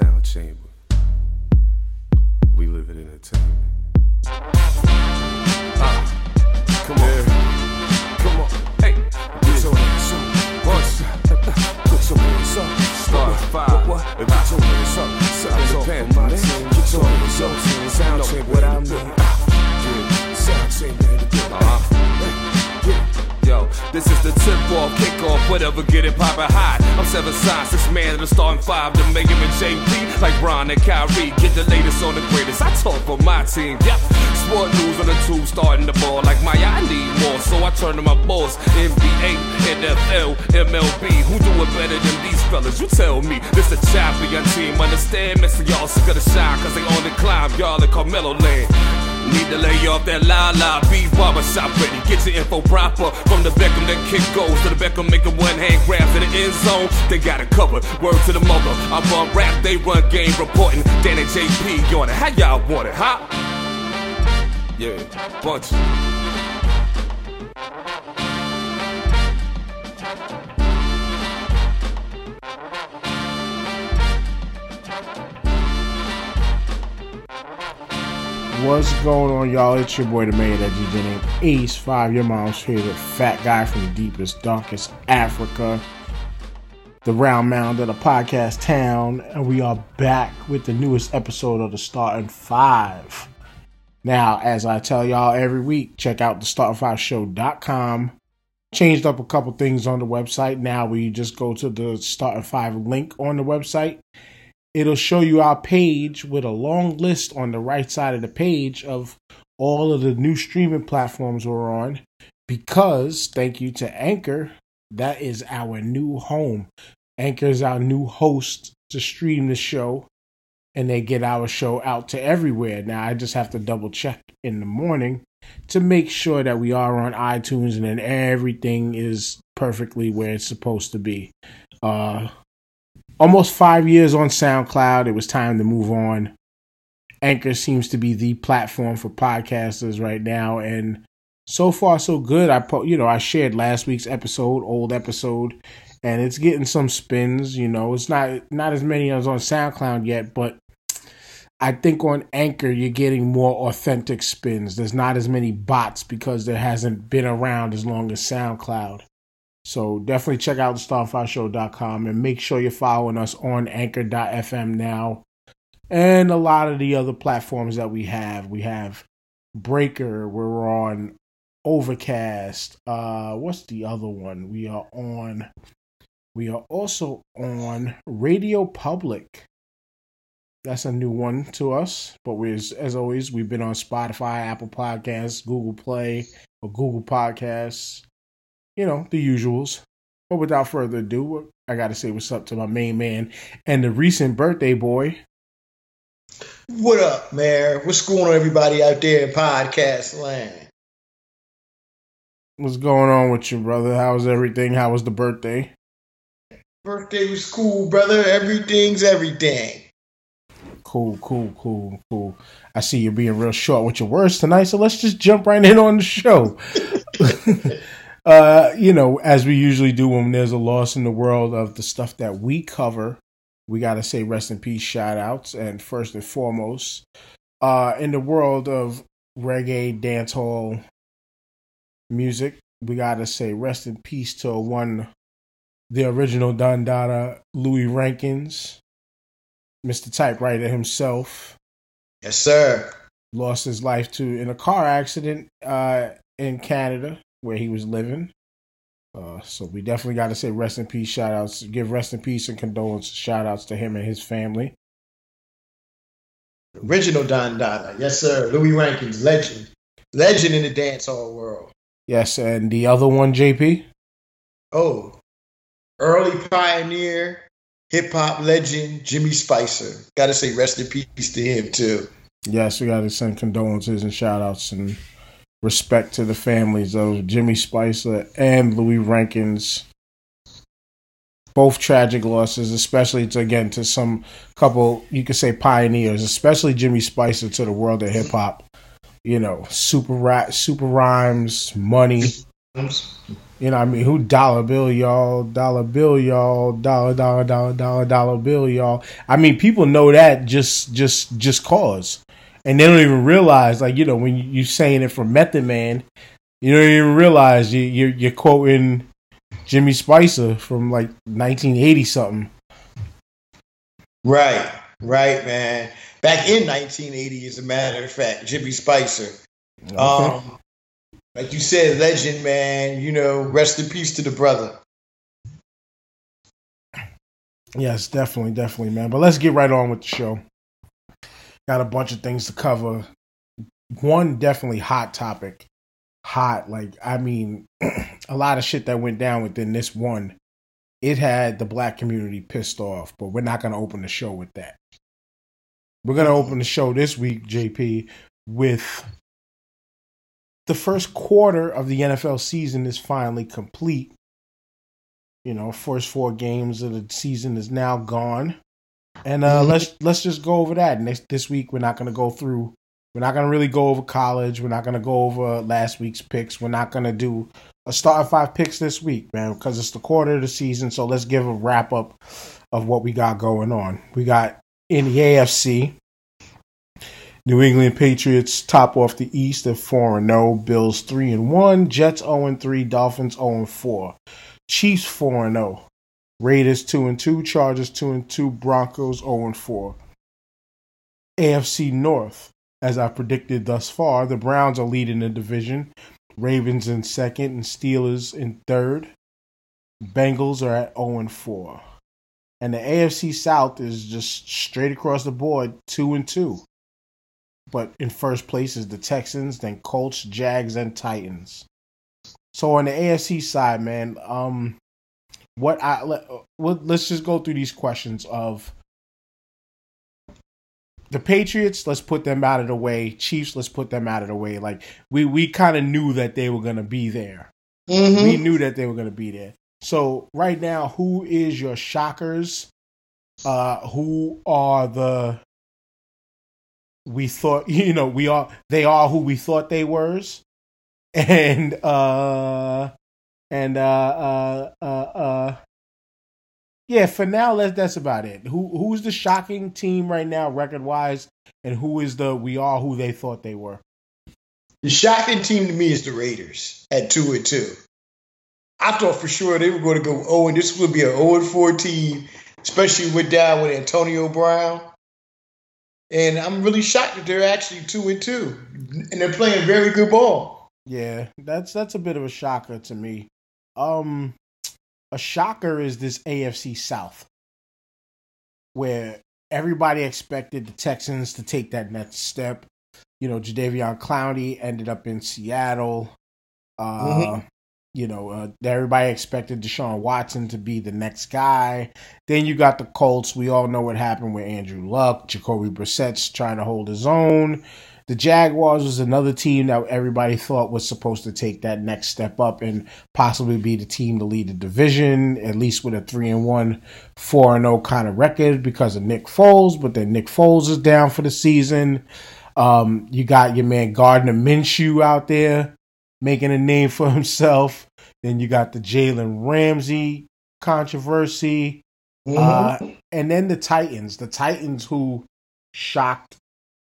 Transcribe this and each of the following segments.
Sound chamber. We live in entertainment. Ah, come on. Come on. Hey, put your hands up. Once. Put your hands up. Start five. What? Put your hands up. Sound chamber, my team. Put your hands up. Sound chamber. What I mean. Yeah. Sound chamber. This is the tip off, kick off, whatever, get it poppin' hot. I'm seven signs, six man of the starting five, the Megan and JP, like Bron and Kyrie. Get the latest on the greatest. I talk for my team, yep. Sport news on the two, starting the ball like Maya. I need more, so I turn to my boss. NBA, NFL, MLB. Who do it better than these fellas? You tell me. This a champion team, understand? Missing y'all sick of the shine, cause they on the climb. Y'all in Carmelo Land. Need to lay off that la la beef barbershop ready. Get your info proper. From the Beckham, that kick goes to the Beckham, making one hand grab to the end zone. They got it covered. Word to the mother. I run rap, they run game reporting. Dan and JP on it. How y'all want it, huh? Yeah, bunch. What's going on, y'all? It's your boy, the man that you named Ace Five, your mom's favorite fat guy from the deepest, darkest Africa, the round mound of the podcast town, and we are back with the newest episode of the Starting Five. Now, as I tell y'all every week, check out the starting5show.com. Changed up a couple things on the website. Now we just go to the Starting Five link on the website it'll show you our page with a long list on the right side of the page of all of the new streaming platforms we're on because thank you to Anchor, that is our new home. Anchor is our new host to stream the show and they get our show out to everywhere. Now I just have to double check in the morning to make sure that we are on iTunes and then everything is perfectly where it's supposed to be. Uh almost five years on SoundCloud. It was time to move on. Anchor seems to be the platform for podcasters right now, and so far so good. I po- you know I shared last week's episode, old episode, and it's getting some spins. You know, it's not not as many as on SoundCloud yet, but I think on Anchor you're getting more authentic spins. There's not as many bots because there hasn't been around as long as SoundCloud. So definitely check out starting5show.com and make sure you're following us on anchor.fm now and a lot of the other platforms that we have. We have Breaker, we're on Overcast. Uh what's the other one? We are on we are also on Radio Public. That's a new one to us, but we as always we've been on Spotify, Apple Podcasts, Google Play, or Google Podcasts you know, the usuals. But without further ado, I got to say what's up to my main man and the recent birthday boy. What up, man? What's going on, everybody out there in podcast land? What's going on with you, brother? How's everything? How was the birthday? Birthday was cool, brother. Everything's everything. Cool, cool, cool, cool. I see you're being real short with your words tonight, so let's just jump right in on the show. uh, you know, as we usually do when there's a loss in the world of the stuff that we cover, we got to say rest in peace, shout outs. And first and foremost, uh, in the world of reggae, dancehall music, we got to say rest in peace to one, the original Don Dada, Louie Rankins, Mr. Typewriter himself. Yes, sir. Lost his life to in a car accident uh, in Canada where he was living. Uh, so we definitely got to say rest in peace, shout outs, give rest in peace and condolences, shout outs to him and his family. Original Don Dada. Yes, sir. Louie Rankins, legend. Legend in the dancehall world. Yes, and the other one, JP? Oh, early pioneer, hip hop legend, Jimmy Spicer. Got to say rest in peace to him, too. Yes, we got to send condolences and shout outs and respect to the families of Jimmy Spicer and Louie Rankins. Both tragic losses, especially to again to some couple you could say pioneers, especially Jimmy Spicer to the world of hip hop. You know, super rap, super rhymes, money. You know, I mean, who dollar bill y'all, dollar bill y'all, dollar dollar dollar dollar dollar bill y'all. I mean, people know that just just just cause, and they don't even realize, like you know, when you're saying it from Method Man, you don't even realize you you're, you're quoting Jimmy Spicer from like 1980 something. Right, right, man. Back in 1980, as a matter of fact, Jimmy Spicer. Okay. Um, like you said, legend, man. You know, rest in peace to the brother. Yes, definitely, definitely, man. But let's get right on with the show. Got a bunch of things to cover. One definitely hot topic. Hot, like I mean, a lot of shit that went down within this one. It had the black community pissed off, but we're not gonna open the show with that. We're gonna open the show this week, JP, with the first quarter of the NFL season is finally complete. You know, first four games of the season is now gone, and uh, let's let's just go over that. Next this week, we're not going to go through. We're not going to really go over college. We're not going to go over last week's picks. We're not going to do a start five picks this week, man, because it's the quarter of the season. So let's give a wrap up of what we got going on. We got in the AFC. New England Patriots top off the East at 4 and 0. Bills 3 and 1. Jets 0 and 3. Dolphins 0 and 4. Chiefs 4 and 0. Raiders 2 and 2. Chargers 2 and 2. Broncos 0 and 4. AFC North. As I predicted thus far, the Browns are leading the division. Ravens in second and Steelers in third. Bengals are at 0 and 4. And the AFC South is just straight across the board 2 and 2 but in first place is the Texans, then Colts, Jags, and Titans. So on the AFC side, man, um, what I let, let's just go through these questions of the Patriots. Let's put them out of the way. Chiefs. Let's put them out of the way. Like we we kind of knew that they were gonna be there. Mm-hmm. We knew that they were gonna be there. So right now, who is your shockers? Uh, who are the we thought you know we are they are who we thought they were and uh and uh uh uh uh yeah for now let that's about it. Who who's the shocking team right now record wise and who is the we are who they thought they were? The shocking team to me is the raiders at two and two. I thought for sure they were going to go oh and this would be an 0 and 4 team especially with down with antonio brown. And I'm really shocked that they're actually two and two, and they're playing very good ball. Yeah, that's that's a bit of a shocker to me. Um, a shocker is this AFC South, where everybody expected the Texans to take that next step. You know, Jadeveon Clowney ended up in Seattle. Uh, mm-hmm you know, uh, everybody expected Deshaun Watson to be the next guy. Then you got the Colts. We all know what happened with Andrew Luck. Jacoby Brissett's trying to hold his own. The Jaguars was another team that everybody thought was supposed to take that next step up and possibly be the team to lead the division, at least with a three and one, four and zero oh kind of record because of Nick Foles. But then Nick Foles is down for the season. Um, you got your man Gardner Minshew out there making a name for himself. Then you got the Jalen Ramsey controversy. Mm-hmm. Uh, and then the Titans, the Titans who shocked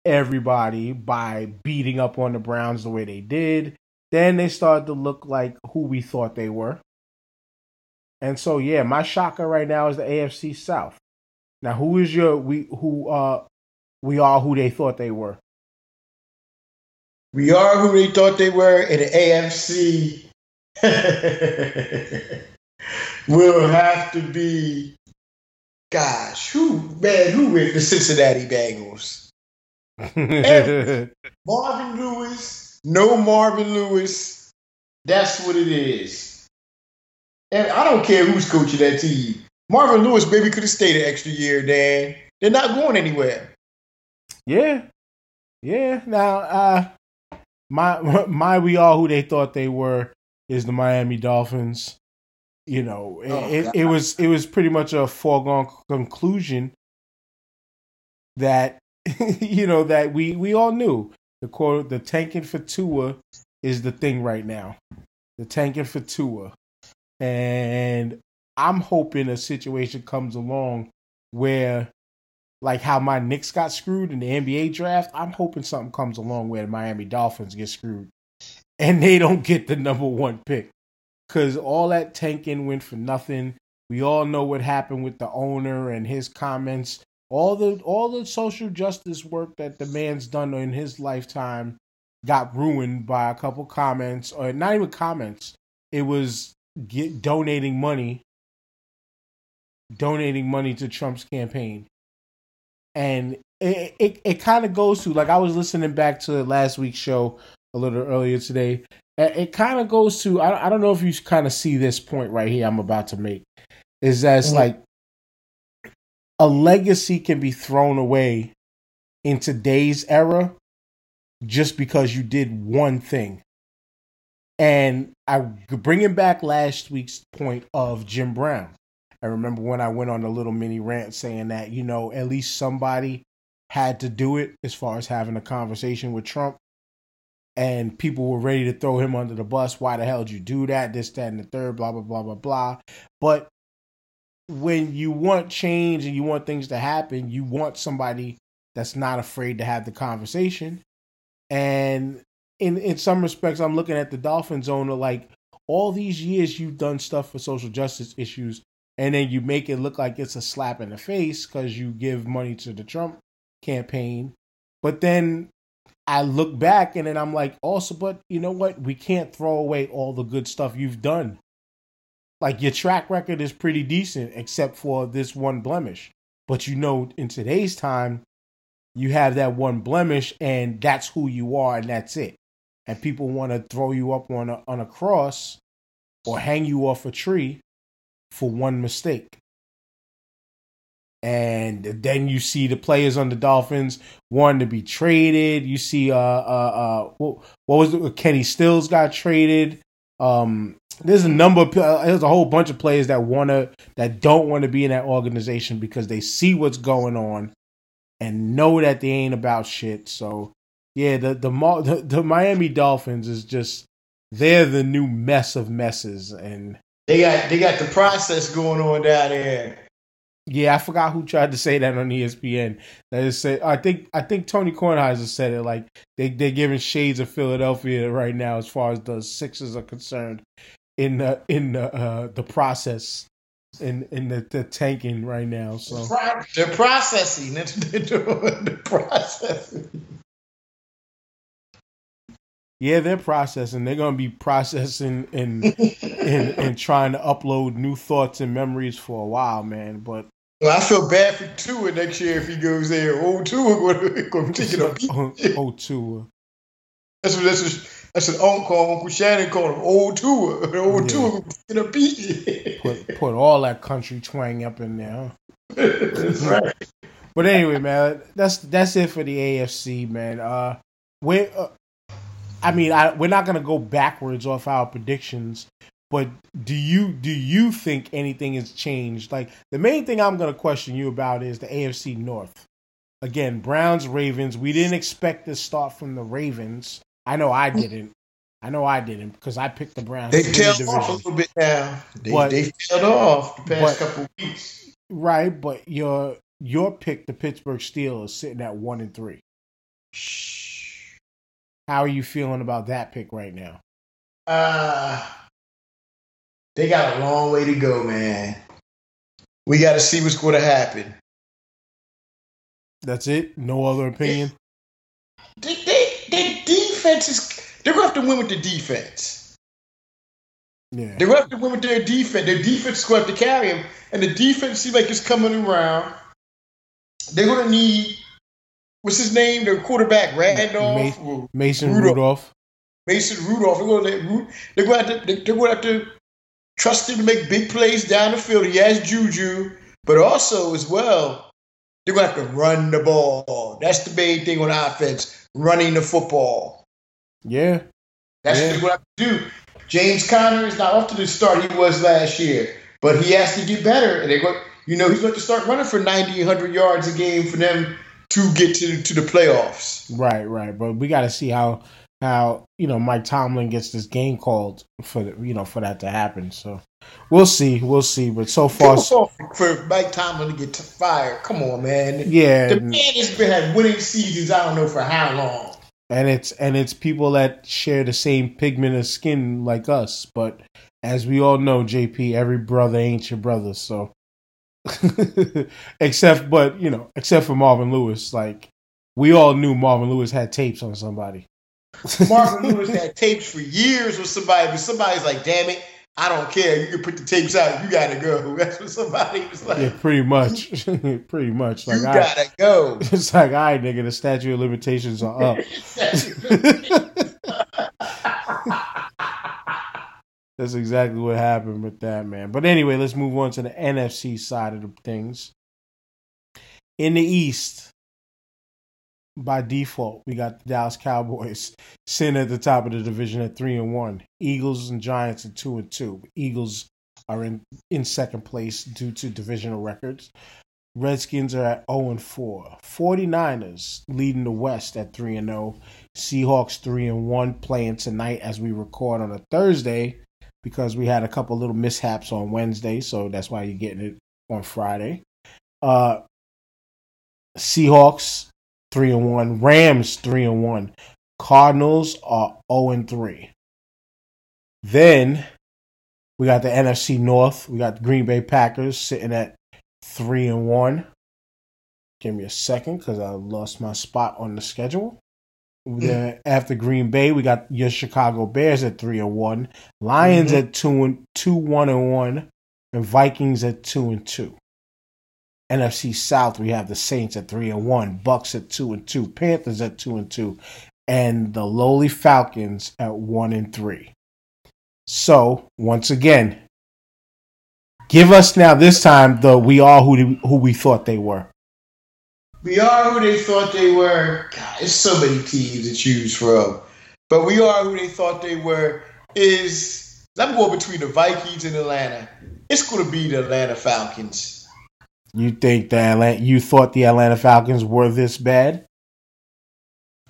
everybody by beating up on the Browns the way they did. Then they started to look like who we thought they were. And so yeah, my shocker right now is the AFC South. Now who is your we who uh we are who they thought they were? We are who they thought they were in the AFC. We'll have to be, gosh, who man, who with the Cincinnati Bengals? Marvin Lewis, no Marvin Lewis. That's what it is. And I don't care who's coaching that team. Marvin Lewis maybe could have stayed an extra year, Dan. They're not going anywhere. Yeah. Yeah. Now, uh, my my we all who they thought they were is the Miami Dolphins. You know, it, oh, it, it, was it was pretty much a foregone conclusion that you know that we we all knew the quote the tanking for Tua is the thing right now. The tanking for Tua. and I'm hoping a situation comes along where, like how my Knicks got screwed in the NBA draft, I'm hoping something comes along where the Miami Dolphins get screwed, and they don't get the number one pick, because all that tanking went for nothing. We all know what happened with the owner and his comments. All the all the social justice work that the man's done in his lifetime got ruined by a couple comments, or not even comments. It was get donating money, donating money to Trump's campaign, and it it, it kind of goes to like I was listening back to last week's show a little earlier today. It kind of goes to I, I don't know if you kind of see this point right here I'm about to make is that it's mm-hmm. like a legacy can be thrown away in today's era just because you did one thing. And I bringing back last week's point of Jim Brown. I remember when I went on a little mini rant saying that, you know, at least somebody had to do it as far as having a conversation with Trump. And people were ready to throw him under the bus. Why the hell did you do that? This, that, and the third, blah, blah, blah, blah, blah. But when you want change and you want things to happen, you want somebody that's not afraid to have the conversation. And in in some respects, I'm looking at the Dolphins owner like all these years you've done stuff for social justice issues, and then you make it look like it's a slap in the face because you give money to the Trump campaign. But then I look back and then I'm like, also, but you know what? We can't throw away all the good stuff you've done. Like your track record is pretty decent, except for this one blemish. But you know, in today's time, you have that one blemish, and that's who you are, and that's it and people want to throw you up on a, on a cross or hang you off a tree for one mistake. And then you see the players on the Dolphins wanting to be traded. You see, uh, uh, uh, what, what was it? Kenny Stills got traded. Um, there's a number of, uh, there's a whole bunch of players that wanna that don't want to be in that organization because they see what's going on and know that they ain't about shit. So yeah, the, the the the Miami Dolphins is just they're the new mess of messes, and they got they got the process going on down there. Yeah, I forgot who tried to say that on ESPN. That is say I think I think Tony Kornheiser said it like they they're giving shades of Philadelphia right now as far as the Sixers are concerned in the in the uh, the process in in the, the tanking right now. So they're processing. They're doing the processing. Yeah, they're processing. They're gonna be processing and and and trying to upload new thoughts and memories for a while, man. But well, I feel bad for Tua next year if he goes there. Old Tua going to take it up. Old Tua. That's what that's what, that's what Uncle Uncle Shannon called him. Old Tua. Old yeah. Going to beat Put put all that country twang up in there. that's right. But anyway, man, that's that's it for the AFC, man. Uh, we uh, I mean, I, we're not going to go backwards off our predictions, but do you do you think anything has changed? Like the main thing I'm going to question you about is the AFC North. Again, Browns Ravens. We didn't expect to start from the Ravens. I know I didn't. I know I didn't because I picked the Browns. They tailed off a little bit now. They, but, they tailed off the past but, couple weeks. Right, but your your pick, the Pittsburgh Steelers, sitting at one and three. Shh. How are you feeling about that pick right now? Uh they got a long way to go, man. We got to see what's going to happen. That's it. No other opinion. Defense is. They're going to have to win with the defense. Yeah. They're going to have to win with their defense. Their defense is going to have to carry them, and the defense seems like it's coming around. They're going to need what's his name? The quarterback Randolph, Mason, Mason Rudolph. Rudolph. Mason Rudolph. They're going to they're to have to, they're to have to trust him to make big plays down the field. He has Juju, but also as well, they're going to have to run the ball. That's the main thing on offense: running the football. Yeah, that's yeah. what they're going to have to do. James Conner is not off to the start he was last year, but he has to get better. And they're going, you know, he's going to start running for 90, 100 yards a game for them to get to to the playoffs. Right, right. But we got to see how how you know Mike Tomlin gets this game called for the, you know for that to happen. So we'll see, we'll see. But so far, for Mike Tomlin to get fired, come on, man. Yeah, the man has been had winning seasons. I don't know for how long. And it's and it's people that share the same pigment of skin like us. But as we all know, JP, every brother ain't your brother. So except, but you know, except for Marvin Lewis, like we all knew Marvin Lewis had tapes on somebody. Marvin Lewis had tapes for years with somebody, but somebody's like, "Damn it, I don't care. You can put the tapes out. You gotta go." That's what somebody was like. Yeah, pretty much, pretty much. Like, you gotta I, go. It's like, all right, nigga, the statute of limitations are up. That's exactly what happened with that man. But anyway, let's move on to the NFC side of the things. In the East, by default, we got the Dallas Cowboys sitting at the top of the division at three and one. Eagles and Giants at two and two. Eagles are in, in second place due to divisional records. Redskins are at 0 and 4. 49ers leading the West at 3 and 0. Seahawks 3 and 1 playing tonight as we record on a Thursday because we had a couple little mishaps on Wednesday, so that's why you're getting it on Friday. Uh Seahawks three and one. Rams three and one. Cardinals are zero oh and three. Then we got the NFC North. We got the Green Bay Packers sitting at three and one. Give me a second because I lost my spot on the schedule. Then after Green Bay, we got your Chicago Bears at three and one, Lions mm-hmm. at two and two one and one, and Vikings at two and two. NFC South, we have the Saints at three and one, Bucs at two and two, Panthers at two and two, and the lowly Falcons at one and three. So once again, give us now this time the we are who who we thought they were. We are who they thought they were. God, there's so many teams to choose from, but we are who they thought they were. Is I'm going between the Vikings and Atlanta. It's going to be the Atlanta Falcons. You think that Atlanta, you thought the Atlanta Falcons were this bad?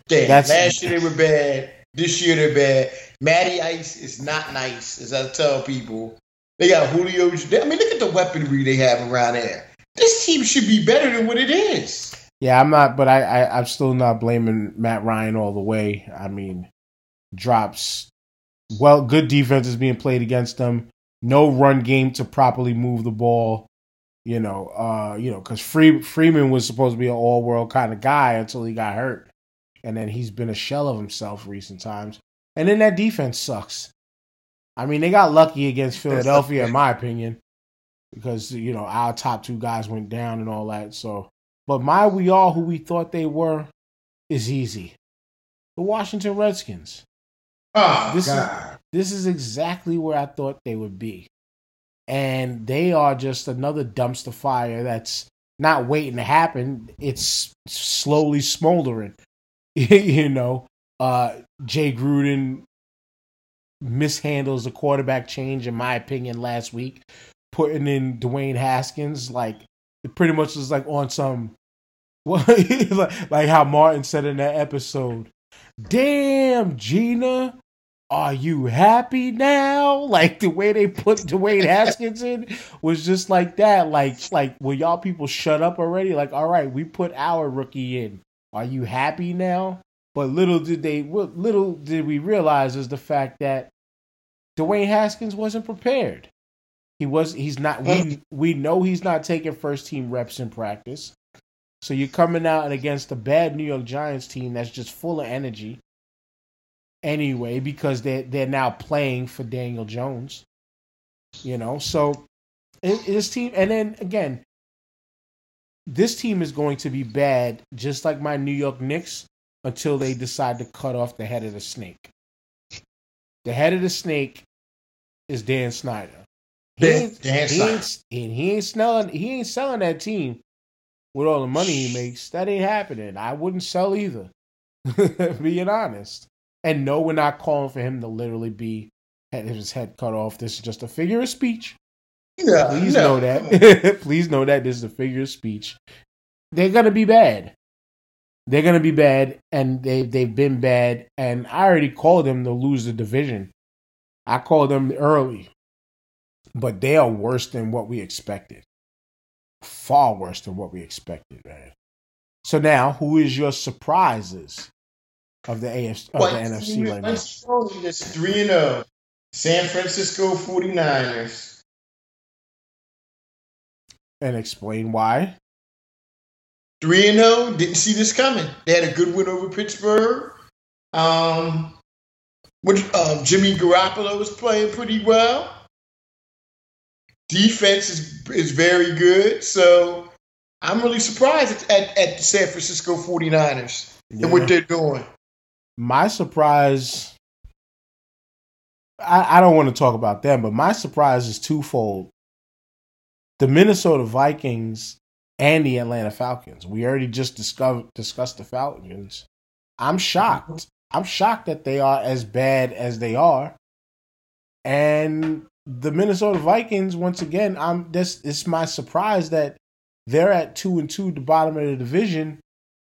Damn, That's, last year they were bad. This year they're bad. Matty Ice is not nice, as I tell people. They got Julio. I mean, look at the weaponry they have around there. This team should be better than what it is. Yeah, I'm not, but I, I I'm still not blaming Matt Ryan all the way. I mean, drops. Well, good defense is being played against them. No run game to properly move the ball. You know, uh, you know, because Free, Freeman was supposed to be an all world kind of guy until he got hurt, and then he's been a shell of himself recent times. And then that defense sucks. I mean, they got lucky against Philadelphia, in my opinion, because you know our top two guys went down and all that. So, but my we all who we thought they were is easy. The Washington Redskins. Oh this God! Is, this is exactly where I thought they would be and they are just another dumpster fire that's not waiting to happen. It's slowly smoldering. you know, uh, Jay Gruden mishandles the quarterback change, in my opinion, last week, putting in Dwayne Haskins. Like, it pretty much was like on some, like how Martin said in that episode. Damn, Gina, are you happy now? Like the way they put Dwayne Haskins in was just like that. Like, like, will y'all people shut up already? Like, all right, we put our rookie in. Are you happy now? But little did they, little did we realize is the fact that Dwayne Haskins wasn't prepared. He was, he's not. We we know he's not taking first team reps in practice. So you're coming out and against a bad New York Giants team that's just full of energy anyway because they they're now playing for Daniel Jones. You know, so this team, and then again, this team is going to be bad, just like my New York Knicks, until they decide to cut off the head of the snake. The head of the snake is Dan Snyder. He ain't, Dan he ain't, and he ain't selling. He ain't selling that team with all the money he makes. That ain't happening. I wouldn't sell either. being honest. And no, we're not calling for him to literally be had his head cut off. This is just a figure of speech. Yeah, Please know that. Please know that this is a figure of speech. They're gonna be bad. They're gonna be bad, and they they've been bad. And I already called them to lose the division. I called them early, but they are worse than what we expected. Far worse than what we expected, man. So now, who is your surprises of the AFC of What the NFC right now? let's show this 3 and 0. San Francisco 49ers. And explain why. 3 and 0, didn't see this coming. They had a good win over Pittsburgh. Um when, um, Jimmy Garoppolo was playing pretty well. Defense is is very good. So I'm really surprised at, at the San Francisco 49ers and what they're doing. My surprise I, I don't want to talk about them, but my surprise is twofold. The Minnesota Vikings and the Atlanta Falcons. We already just discovered discussed the Falcons. I'm shocked. I'm shocked that they are as bad as they are. And the Minnesota Vikings, once again, I'm this it's my surprise that they're at two and two, the bottom of the division,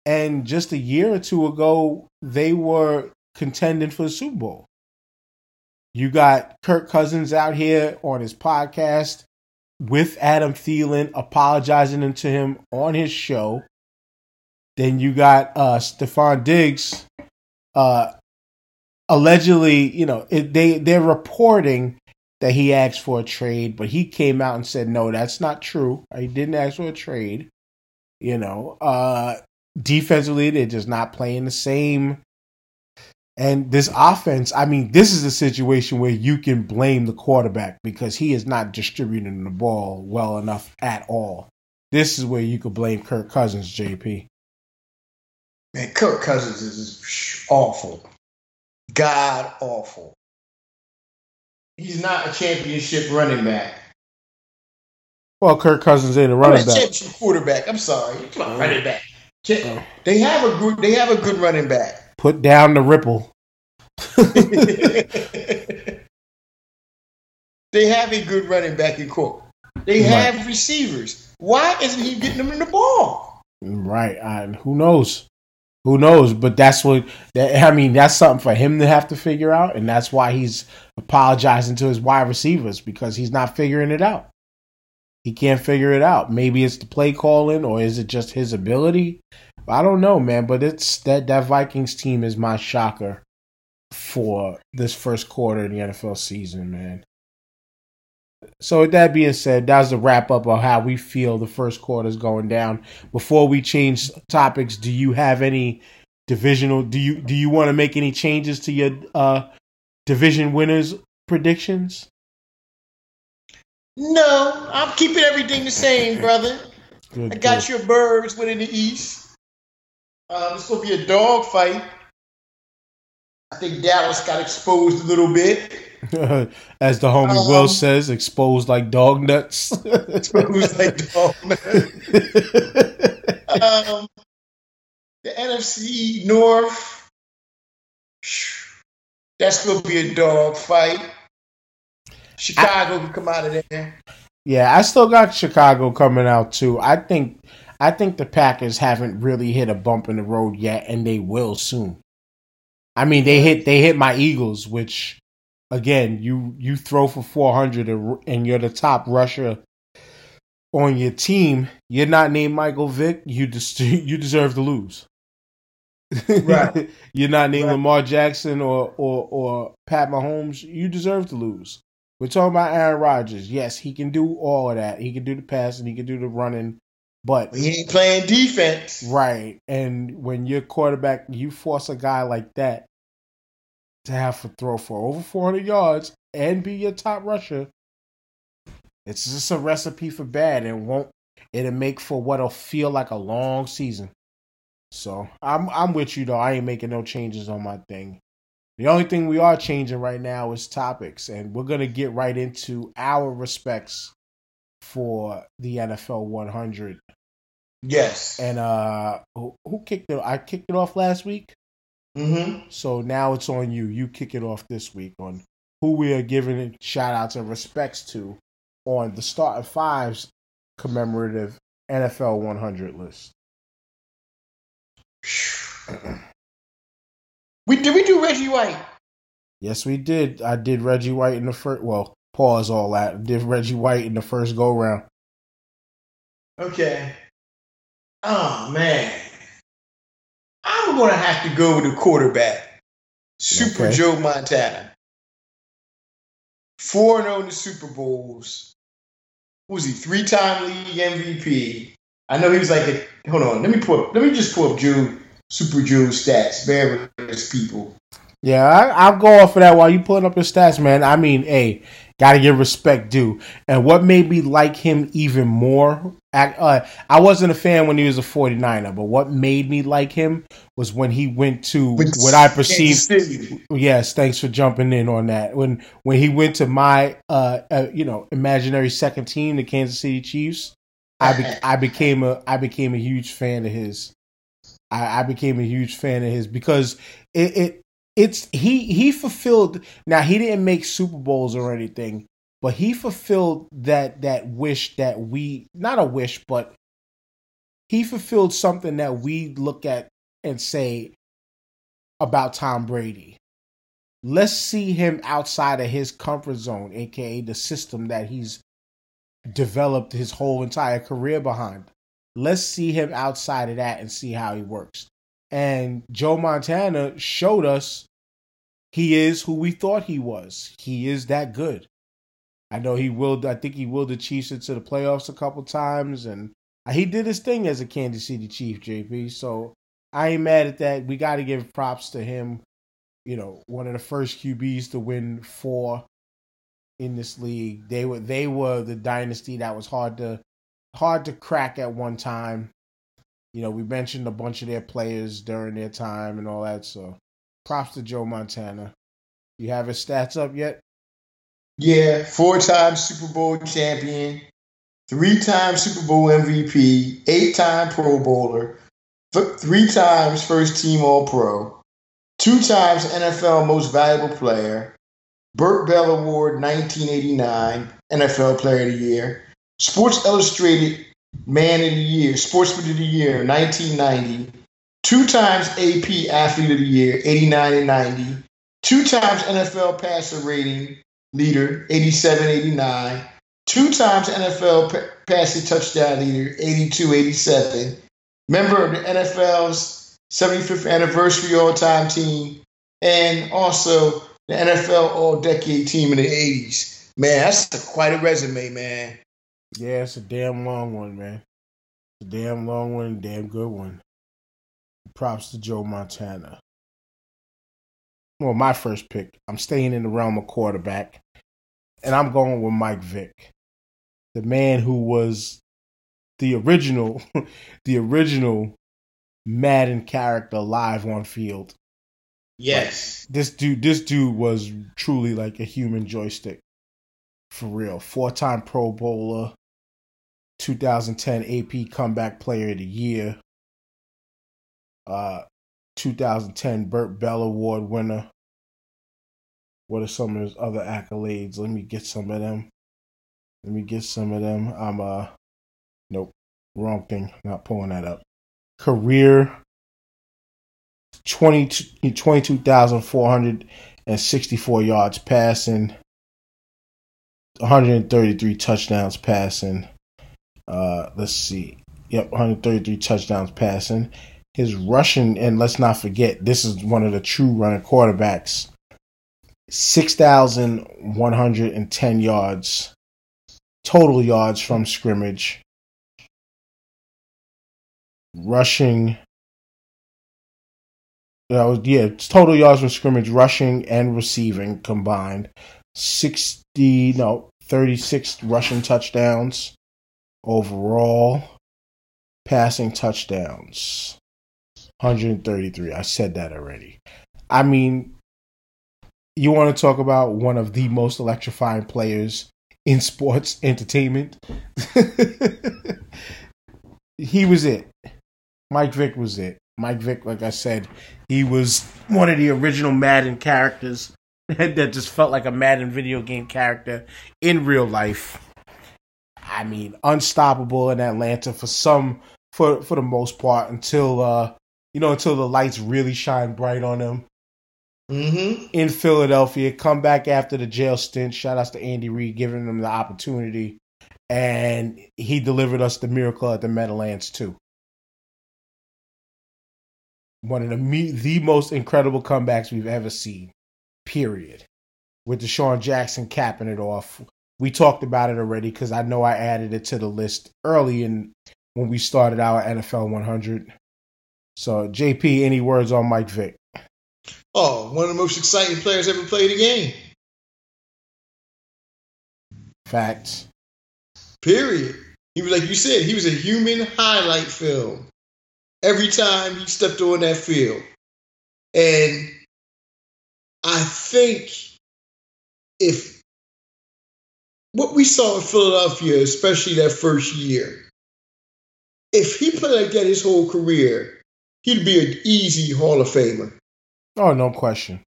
and just a year or two ago, they were contending for the Super Bowl. You got Kirk Cousins out here on his podcast with Adam Thielen apologizing to him on his show. Then you got uh Stefon Diggs uh allegedly, you know, it, they they're reporting that he asked for a trade, but he came out and said no, that's not true. He didn't ask for a trade. You know, uh defensively they're just not playing the same and this offense, I mean, this is a situation where you can blame the quarterback because he is not distributing the ball well enough at all. This is where you could blame Kirk Cousins, JP. Man, Kirk Cousins is awful. God awful. He's not a championship running back. Well, Kirk Cousins ain't a I'm running a back. championship quarterback. I'm sorry. He's not a running back. Cha- oh. They have a good they have a good running back. Put down the ripple. they have a good running back in court. They Right. have receivers. Why isn't he getting them in the ball? Right. And who knows? Who knows? But that's what that I mean, that's something for him to have to figure out, and that's why he's apologizing to his wide receivers because he's not figuring it out. He can't figure it out. Maybe it's the play calling or is it just his ability? I don't know, man, but it's that that Vikings team is my shocker for this first quarter of the NFL season, man. So with that being said, that's the wrap up of how we feel the first quarter is going down. Before we change topics, do you have any divisional? Do you do you want to make any changes to your uh, division winners predictions? No, I'm keeping everything the same, brother. Good, I got your birds within the East. Um, it's gonna be a dog fight. I think Dallas got exposed a little bit. As the homie Um, Will says, exposed like dog nuts. Exposed like dog. um, the NFC North. That's gonna be a dog fight. Chicago can come out of there. Yeah, I still got Chicago coming out too. I think I think the Packers haven't really hit a bump in the road yet, and they will soon. I mean, they hit they hit my Eagles, which again, you you throw for four hundred and you're the top rusher on your team. You're not named Michael Vick. You just you deserve to lose. Right. you're not named Right. Lamar Jackson or or or Pat Mahomes. You deserve to lose. We're talking about Aaron Rodgers. Yes, he can do all of that. He can do the passing, he can do the running, but He ain't playing defense. right. And when you're quarterback, you force a guy like that to have to throw for over 400 yards and be your top rusher. It's just a recipe for bad, and won't it'll make for what'll feel like a long season. So I'm I'm with you though. I ain't making no changes on my thing. The only thing we are changing right now is topics, and we're gonna get right into our respects for the NFL 100. Yes. And uh, who, who kicked it? I kicked it off last week, Mm-hmm. so now it's on you. You kick it off this week on who we are giving shout outs and respects to on the starting fives commemorative NFL 100 list. We did we do Reggie White? Yes, we did. I did Reggie White in the first. Well, pause all that. Did Reggie White in the first go round. Okay. Oh man, I'm gonna have to go with the quarterback, Super Okay. Joe Montana. Four and zero in the Super Bowls. Who was he? Three time league MVP. I know he was like a. Hold on. Let me pull. Up, let me just pull up Joe Super Joe stats. With people. Yeah, I, I'll go off of that while you pulling up your stats, man. I mean, hey, gotta give respect due. And what made me like him even more, I, uh, I wasn't a fan when he was a 49er, but what made me like him was when he went to what I perceived. Yes, thanks for jumping in on that. When when he went to my, uh, uh you know, imaginary second team, the Kansas City Chiefs, I be- I became a I became a huge fan of his. I, I became a huge fan of his because it, it it's he he fulfilled. Now he didn't make Super Bowls or anything, but he fulfilled that that wish that we not a wish, but he fulfilled something that we look at and say about Tom Brady. Let's see him outside of his comfort zone, aka the system that he's developed his whole entire career behind. Let's see him outside of that and see how he works. And Joe Montana showed us he is who we thought he was. He is that good. I know he will. I think he willed the Chiefs into the playoffs a couple times, and he did his thing as a Kansas City Chief, JP. So I ain't mad at that. We got to give props to him. You know, one of the first QBs to win four in this league. They were they were the dynasty that was hard to hard to crack at one time. You know, we mentioned a bunch of their players during their time and all that. So props to Joe Montana. You have his stats up yet? Yeah, four time Super Bowl champion, three time Super Bowl MVP, eight time Pro Bowler, th- three times first team All Pro, two times NFL Most Valuable Player, Bert Bell Award 1989, NFL Player of the Year, Sports Illustrated Man of the Year, Sportsman of the Year 1990, two times AP Athlete of the Year 89 and 90, two times NFL Passer Rating leader, 87 89. Two times NFL pa- passing touchdown leader, 82 87. Member of the NFL's 75th anniversary all time team, and also the NFL all decade team in the 80s. Man, that's a, quite a resume, man. Yeah, it's a damn long one, man. It's a damn long one, damn good one. Props to Joe Montana. Well, my first pick. I'm staying in the realm of quarterback, and I'm going with Mike Vick, the man who was the original, the original Madden character live on field. Yes. This dude, this dude was truly like a human joystick, for real. Four-time Pro Bowler, 2010 AP Comeback Player of the Year, uh, 2010 Bert Bell Award winner. What are some of his other accolades? Let me get some of them. Let me get some of them. I'm uh, nope, wrong thing. Not pulling that up. Career 20 22,464 yards passing, 133 touchdowns passing. Uh, let's see. Yep, 133 touchdowns passing. His rushing, and let's not forget, this is one of the true running quarterbacks. 6,110 yards, total yards from scrimmage. Rushing that was yeah, total yards from scrimmage, rushing and receiving combined. Sixty no, thirty six rushing touchdowns overall. Passing touchdowns. 133. I said that already. I mean, you want to talk about one of the most electrifying players in sports entertainment? he was it. Mike Vick was it. Mike Vick, like I said, he was one of the original Madden characters that just felt like a Madden video game character in real life. I mean, unstoppable in Atlanta for some, for for the most part, until uh, you know, until the lights really shine bright on him. Mm-hmm. In Philadelphia, come back after the jail stint. Shout outs to Andy Reid giving them the opportunity. And he delivered us the miracle at the Meadowlands too. One of the the most incredible comebacks we've ever seen. Period. With DeSean Jackson capping it off. We talked about it already because I know I added it to the list early in when we started our NFL 100. So, JP, any words on Mike Vick? Oh, one of the most exciting players ever played the game. Facts. Period. He was like you said, he was a human highlight film every time he stepped on that field. And I think if what we saw in Philadelphia, especially that first year, if he played like that his whole career, he'd be an easy Hall of Famer. Oh, no question.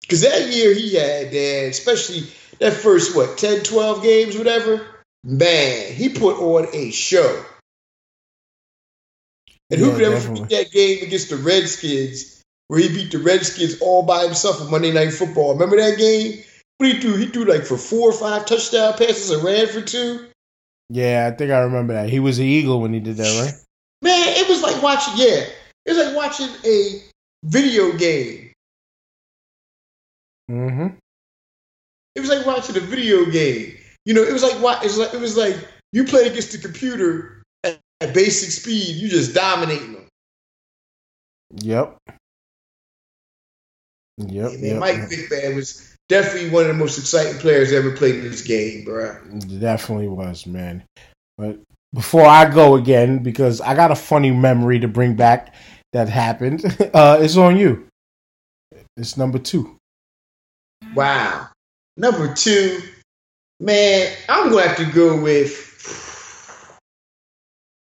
Because that year he had, that, especially that first, what, 10, 12 games, whatever, man, he put on a show. And yeah, who could ever forget that game against the Redskins where he beat the Redskins all by himself on Monday Night Football? Remember that game? What he do? He threw like for four or five touchdown passes and ran for two. Yeah, I think I remember that. He was an Eagle when he did that, right? Man, it was like watching. Yeah, it was like watching a video game. Mm-hmm. It was like watching a video game. You know, it was like it was like. It was like you play against the computer at, at basic speed. You just dominating them. Yep. Yep. Yep, Mike yep. Vick, man, was definitely one of the most exciting players ever played in this game, bro. Definitely was, man. But before I go again, because I got a funny memory to bring back that happened, uh, it's on you. It's number two. Wow. Number two, man, I'm going to have to go with,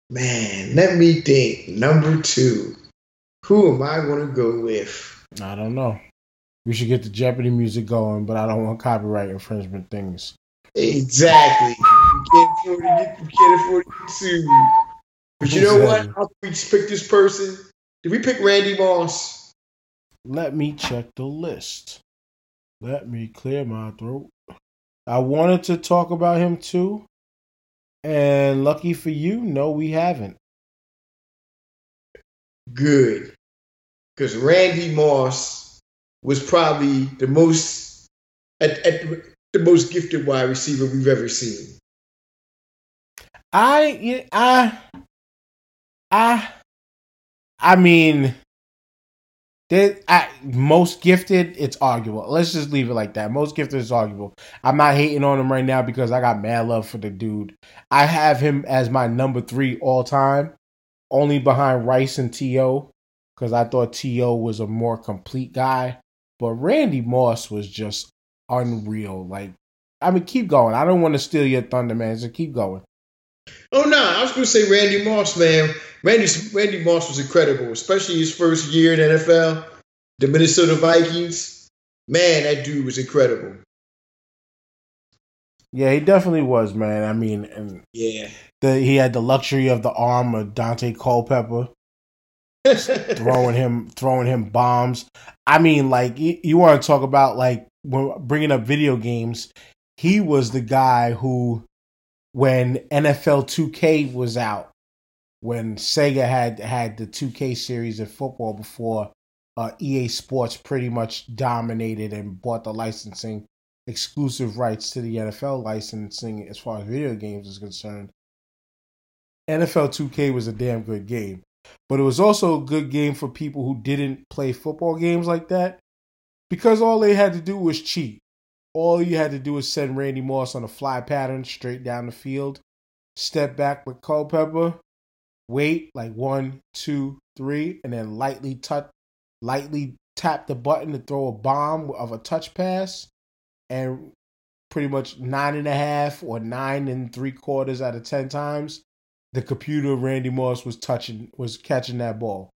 man, let me think. Number two, who am I going to go with? I don't know. We should get the Jeopardy music going, but I don't want copyright infringement things. Exactly. We can't afford to get, we can't afford to get sued. But you know what? How we just pick this person? Did we pick Randy Moss? Let me check the list. Let me clear my throat. I wanted to talk about him too. And lucky for you, no, we haven't. Good. Because Randy Moss was probably the most at, at the most gifted wide receiver we've ever seen. I I I I mean that I, most gifted, it's arguable. Let's just leave it like that. Most gifted is arguable. I'm not hating on him right now because I got mad love for the dude. I have him as my number three all time, only behind Rice and T.O. because I thought T.O. was a more complete guy. But Randy Moss was just unreal. Like, I mean, keep going. I don't want to steal your thunder, man. So keep going. Oh no, I was going to say Randy Moss, man. Randy Randy Moss was incredible, especially his first year in NFL. The Minnesota Vikings, man, that dude was incredible. Yeah, he definitely was, man. I mean, and yeah, the, he had the luxury of the arm of Daunte Culpepper. Throwing him throwing him bombs. I mean, like you, you want to talk about like when bringing up video games. He was the guy who, when NFL 2K was out, when Sega had had the 2K series of football before uh, EA Sports pretty much dominated and bought the licensing exclusive rights to the NFL licensing as far as video games is concerned. NFL 2K was a damn good game. But it was also a good game for people who didn't play football games like that because all they had to do was cheat. All you had to do was send Randy Moss on a fly pattern straight down the field, step back with Culpepper, wait like one, two, three, and then lightly touch, lightly tap the button to throw a bomb of a touch pass, and pretty much nine and a half or nine and three quarters out of ten times, the computer Randy Moss was touching was catching that ball,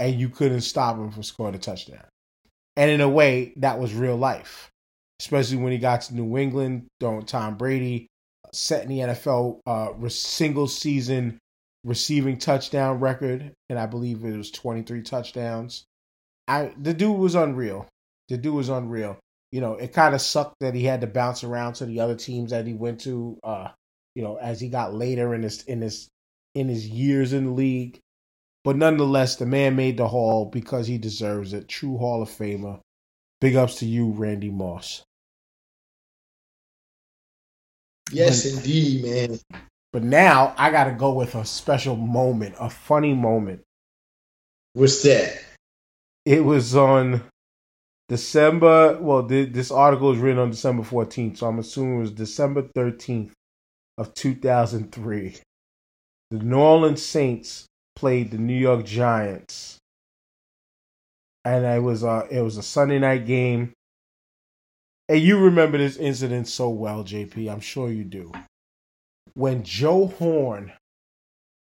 and you couldn't stop him from scoring a touchdown. And in a way, that was real life, especially when he got to New England, throwing Tom Brady, setting the NFL uh, single season receiving touchdown record, and I believe it was 23 touchdowns. I the dude was unreal. The dude was unreal. You know, it kind of sucked that he had to bounce around to the other teams that he went to. Uh, you know, as he got later in his in his in his years in the league. But nonetheless, the man made the Hall because he deserves it. True Hall of Famer. Big ups to you, Randy Moss. Yes, but, indeed, man. But now I got to go with a special moment, a funny moment. What's that? It was on December. Well, this article is written on December 14th, so I'm assuming it was December 13th of 2003. The New Orleans Saints played the New York Giants, and it was a it was a Sunday night game. And you remember this incident so well, JP. I'm sure you do. When Joe Horn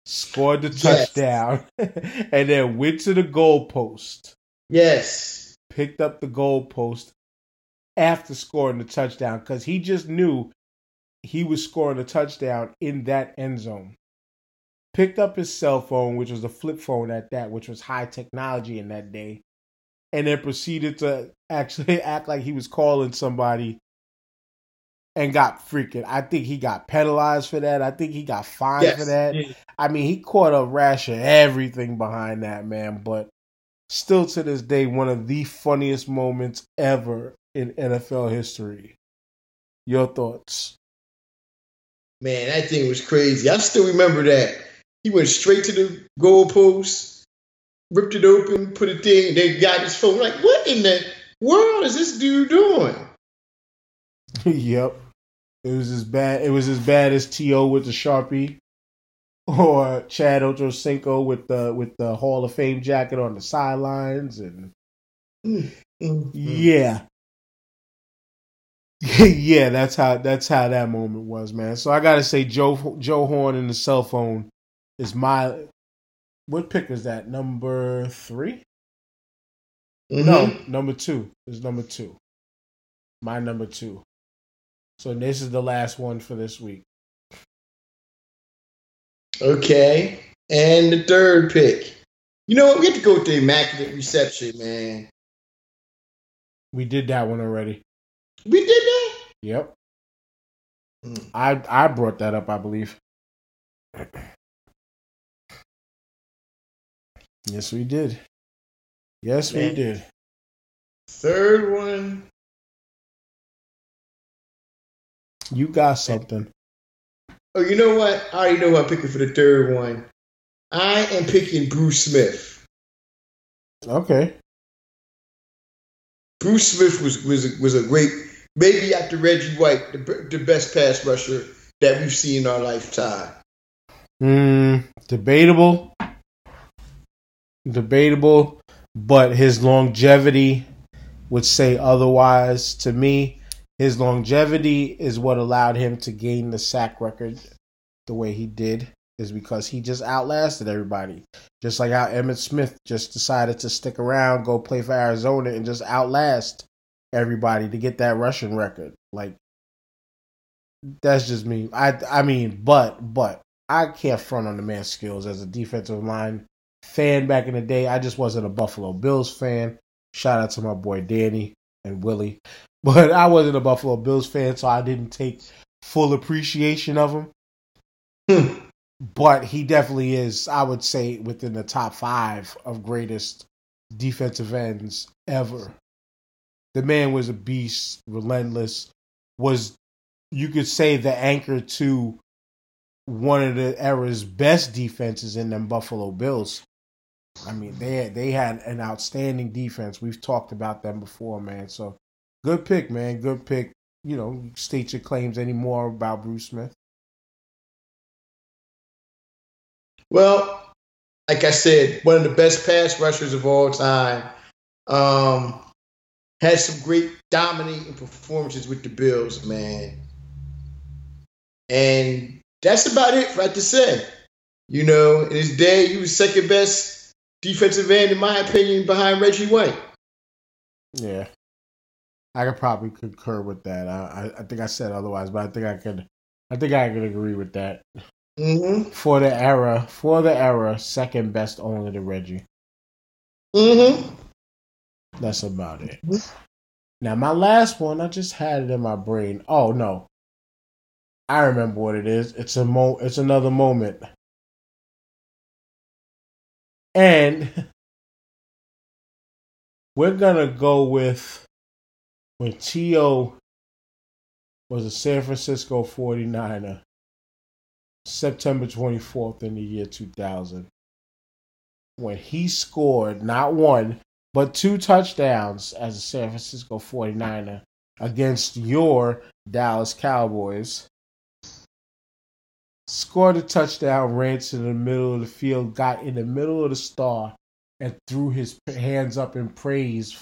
scored the touchdown yes. and then went to the goalpost. Yes. Picked up the goalpost after scoring the touchdown because he just knew he was scoring a touchdown in that end zone. Picked up his cell phone, which was a flip phone at that, which was high technology in that day, and then proceeded to actually act like he was calling somebody and got freaking. I think he got penalized for that. I think he got fined yes. for that. Yeah. I mean, he caught a rash of everything behind that man, but still to this day, one of the funniest moments ever in NFL history. Your thoughts? Man, that thing was crazy. I still remember that. He went straight to the goalpost, ripped it open, put it there, and they got his phone. Like, what in the world is this dude doing? yep. It was as bad. It was as bad as T.O. with the sharpie, or Chad Ochocinco with the with the Hall of Fame jacket on the sidelines, and mm-hmm. yeah, yeah. That's how that's how that moment was, man. So I gotta say, Joe Joe Horn and the cell phone is my. What pick is that? Number 3 mm-hmm. No, number two is number two. My number two. So this is the last one for this week. Okay. And the third pick. You know what? We have to go with the Immaculate Reception, man. We did that one already. We did that? Yep. Mm. I I brought that up, I believe. Yes, we did. Yes, we did. Third one. You got something. Oh, you know what? I already know who I'm picking for the third one. I am picking Bruce Smith. Okay. Bruce Smith was was a, was a great, maybe after Reggie White, the, the best pass rusher that we've seen in our lifetime. Hmm, debatable. Debatable, but his longevity would say otherwise to me. His longevity is what allowed him to gain the sack record the way he did, is because he just outlasted everybody. Just like how Emmitt Smith just decided to stick around, go play for Arizona, and just outlast everybody to get that rushing record. Like that's just me. I I mean, but but I can't front on the man's skills as a defensive line fan back in the day. I just wasn't a Buffalo Bills fan. Shout out to my boy Danny and Willie. But I wasn't a Buffalo Bills fan, so I didn't take full appreciation of him. Hmm. But he definitely is, I would say, within the top five of greatest defensive ends ever. The man was a beast, relentless, was, you could say, the anchor to one of the era's best defenses in them Buffalo Bills. I mean, they they had an outstanding defense. We've talked about them before, man. So good pick, man. Good pick. You know, state your claims anymore about Bruce Smith. Well, like I said, one of the best pass rushers of all time. Um, had some great dominating performances with the Bills, man. And that's about it, right to say. You know, in his day, he was second best defensive end, in my opinion, behind Reggie White. Yeah, I could probably concur with that. I, I, I think I said otherwise, but I think I could. I think I could agree with that. Mm-hmm. For the era, for the era, second best only to Reggie. Mm-hmm. That's about it. Mhm. Now my last one, I just had it in my brain. Oh no. I remember what it is. It's a mo it's another moment. And we're gonna go with when T.O. was a San Francisco 49er, September 24th in the year 2000. When he scored not one, but two touchdowns as a San Francisco 49er against your Dallas Cowboys. Scored a touchdown, ran to the middle of the field, got in the middle of the star, and threw his hands up in praise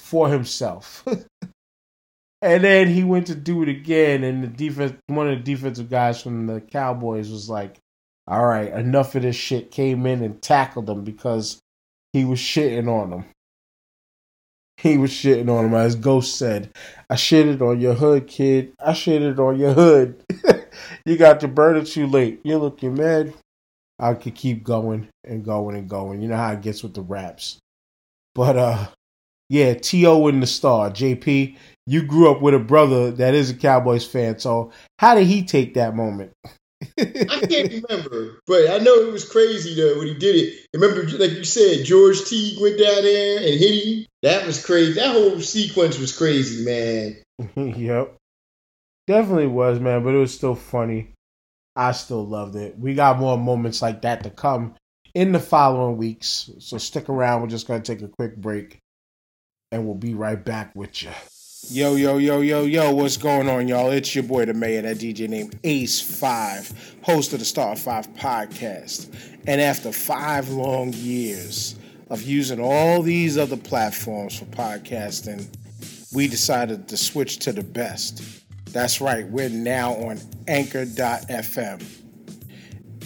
for himself. and then he went to do it again, and the defense, one of the defensive guys from the Cowboys was like, "All right, enough of this shit." Came in and tackled him because he was shitting on him. He was shitting on him. As Ghost said, I shitted on your hood, kid. I shitted on your hood. you got to burn it too late. You're looking mad. I could keep going and going and going. You know how it gets with the raps. But uh yeah, T.O. in the star. JP, you grew up with a brother that is a Cowboys fan. So how did he take that moment? I can't remember, but I know it was crazy though when he did it. Remember, like you said, George Teague went down there and hit him. That was crazy. That whole sequence was crazy, man. yep. Definitely was, man, but it was still funny. I still loved it. We got more moments like that to come in the following weeks. So stick around. We're just going to take a quick break and we'll be right back with you. Yo, yo, yo, yo, yo, what's going on, y'all? It's your boy, the mayor, that DJ named Ace5, host of the Star 5 podcast. And after five long years of using all these other platforms for podcasting, we decided to switch to the best. That's right, we're now on Anchor.fm.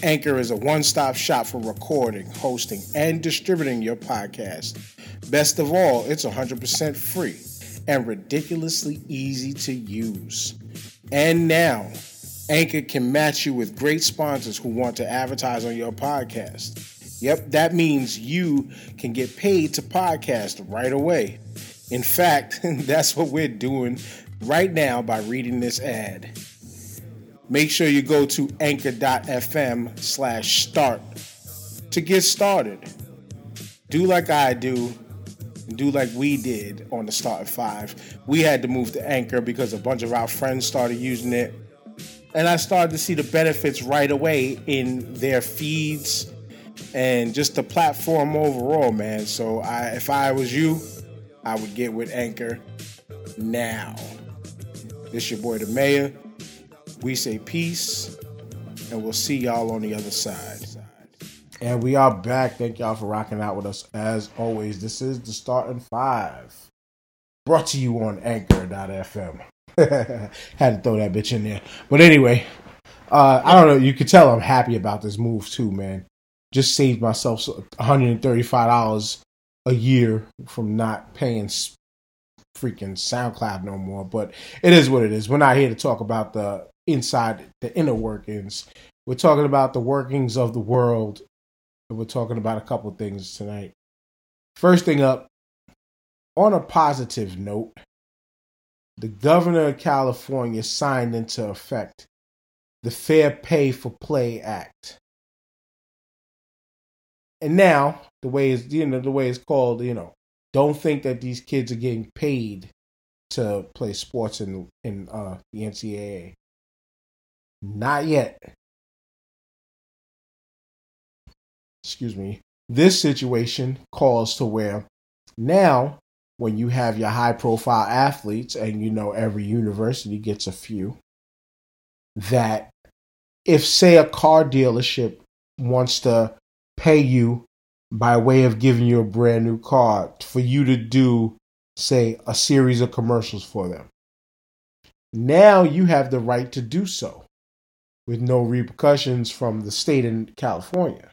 Anchor is a one stop shop for recording, hosting, and distributing your podcast. Best of all, it's 100% free and ridiculously easy to use. And now, Anchor can match you with great sponsors who want to advertise on your podcast. Yep, that means you can get paid to podcast right away. In fact, that's what we're doing right now by reading this ad. Make sure you go to anchor.fm slash start to get started. Do like I do, do like we did on the Start Five. We had to move to Anchor because a bunch of our friends started using it. And I started to see the benefits right away in their feeds and just the platform overall, man. So I, if I was you, I would get with Anchor now. This your boy, the mayor. We say peace, and we'll see y'all on the other side. And we are back. Thank y'all for rocking out with us as always. This is the starting five. Brought to you on anchor.fm. Had to throw that bitch in there. But anyway, uh, I don't know. You could tell I'm happy about this move too, man. Just saved myself $135 a year from not paying freaking SoundCloud no more. But it is what it is. We're not here to talk about the inside, the inner workings. We're talking about the workings of the world. And we're talking about a couple things tonight. First thing up, on a positive note, the governor of California signed into effect the Fair Pay for Play Act. And now, the way it's you know the way it's called, you know, don't think that these kids are getting paid to play sports in in uh, the NCAA. Not yet. Excuse me. This situation calls to where now, when you have your high profile athletes, and you know every university gets a few, that if, say, a car dealership wants to pay you by way of giving you a brand new car for you to do, say, a series of commercials for them. Now you have the right to do so with no repercussions from the state in California.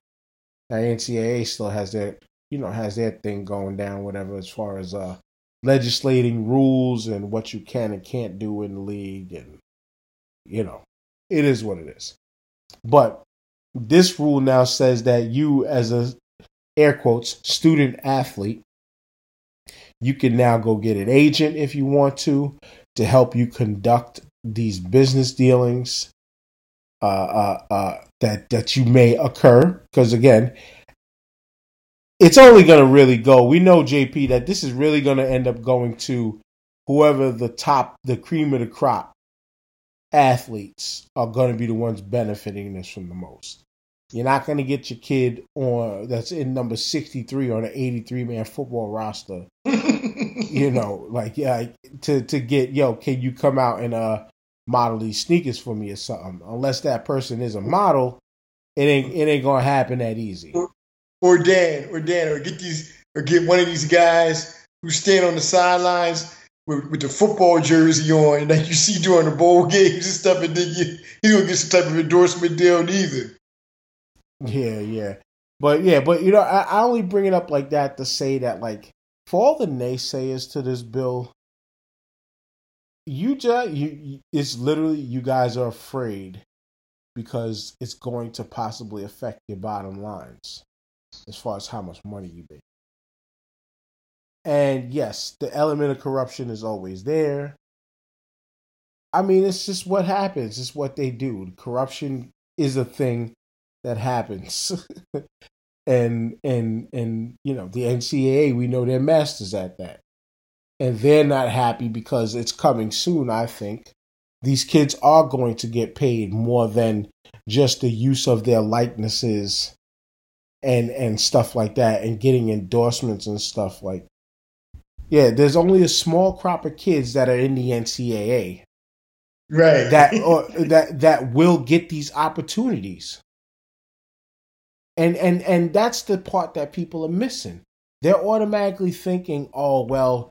Now NCAA still has their, you know, has their thing going down, whatever, as far as uh, legislating rules and what you can and can't do in the league, and you know, it is what it is. But this rule now says that you, as a air quotes student athlete, you can now go get an agent if you want to to help you conduct these business dealings uh, uh, uh, that that you may occur. Because again, it's only going to really go. We know JP that this is really going to end up going to whoever the top, the cream of the crop athletes are going to be the ones benefiting this from the most. You're not going to get your kid on that's in number 63 on an 83 man football roster. you know, like yeah, to to get yo, can you come out and uh model these sneakers for me or something? Unless that person is a model, it ain't it ain't gonna happen that easy. Or, or Dan, or Dan, or get these, or get one of these guys who stand on the sidelines with, with the football jersey on, that you see during the bowl games and stuff, and then you, he's gonna get some type of endorsement deal neither. Yeah, yeah. But yeah, but you know, I, I only bring it up like that to say that like for all the naysayers to this bill, you just you it's literally you guys are afraid because it's going to possibly affect your bottom lines as far as how much money you make. And yes, the element of corruption is always there. I mean, it's just what happens. It's what they do. Corruption is a thing that happens. and and and you know, the NCAA, we know they're masters at that. And they're not happy because it's coming soon, I think. These kids are going to get paid more than just the use of their likenesses and and stuff like that and getting endorsements and stuff like yeah, there's only a small crop of kids that are in the NCAA. Right. That or that that will get these opportunities. And and and that's the part that people are missing. They're automatically thinking, "Oh, well,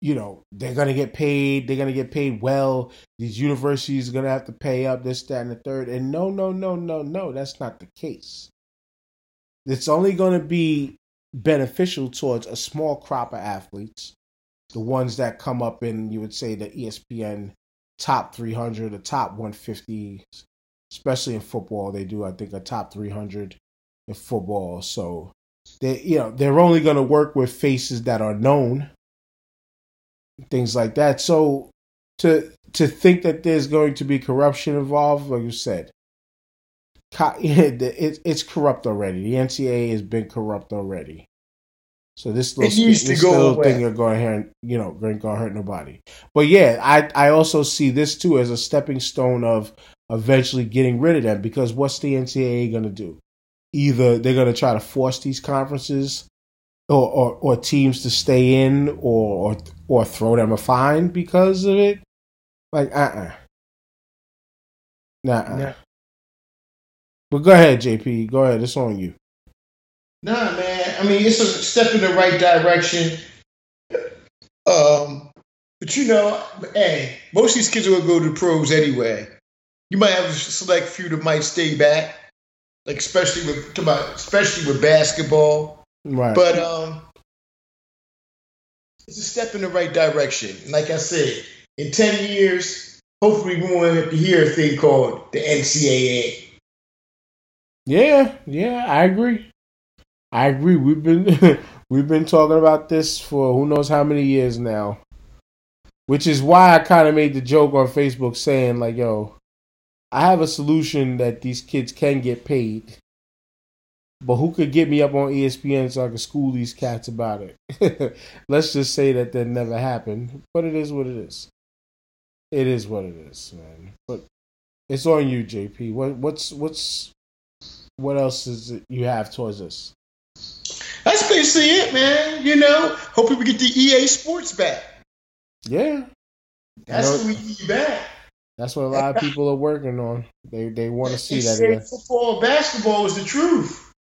you know, they're going to get paid, they're going to get paid well. These universities are going to have to pay up this that and the third." And no, no, no, no, no, that's not the case. It's only going to be beneficial towards a small crop of athletes, the ones that come up in, you would say, the ESPN top 300, the top 150, especially in football. They do, I think, a top 300 in football. So they, you know, they're only going to work with faces that are known, things like that. So to to think that there's going to be corruption involved, like you said, it's corrupt already. The NCAA has been corrupt already. So this little, this little thing are going to hurt, you know, going to hurt nobody. But yeah, I I also see this too as a stepping stone of eventually getting rid of them because what's the NCAA going to do? Either they're going to try to force these conferences or, or, or teams to stay in or, or or throw them a fine because of it. Like uh uh-uh. uh. Nah. Nah. But go ahead, JP. Go ahead. It's on you. Nah, man. I mean, it's a step in the right direction. Um, but you know, hey, most of these kids will go to the pros anyway. You might have a select few that might stay back, like especially with about especially with basketball. Right. But um, it's a step in the right direction. Like I said, in ten years, hopefully we won't have to hear a thing called the NCAA. Yeah, yeah, I agree. I agree. We've been we've been talking about this for who knows how many years now. Which is why I kind of made the joke on Facebook saying like, "Yo, I have a solution that these kids can get paid, but who could get me up on ESPN so I can school these cats about it?" Let's just say that that never happened, but it is what it is. It is what it is, man. But it's on you, JP. What what's what's what else is it you have towards us? That's basically it, man. You know, hoping we get the EA Sports back. Yeah, that's what we need back. That's what a lot of people are working on. They they want to see that. Again. Football, basketball is the truth.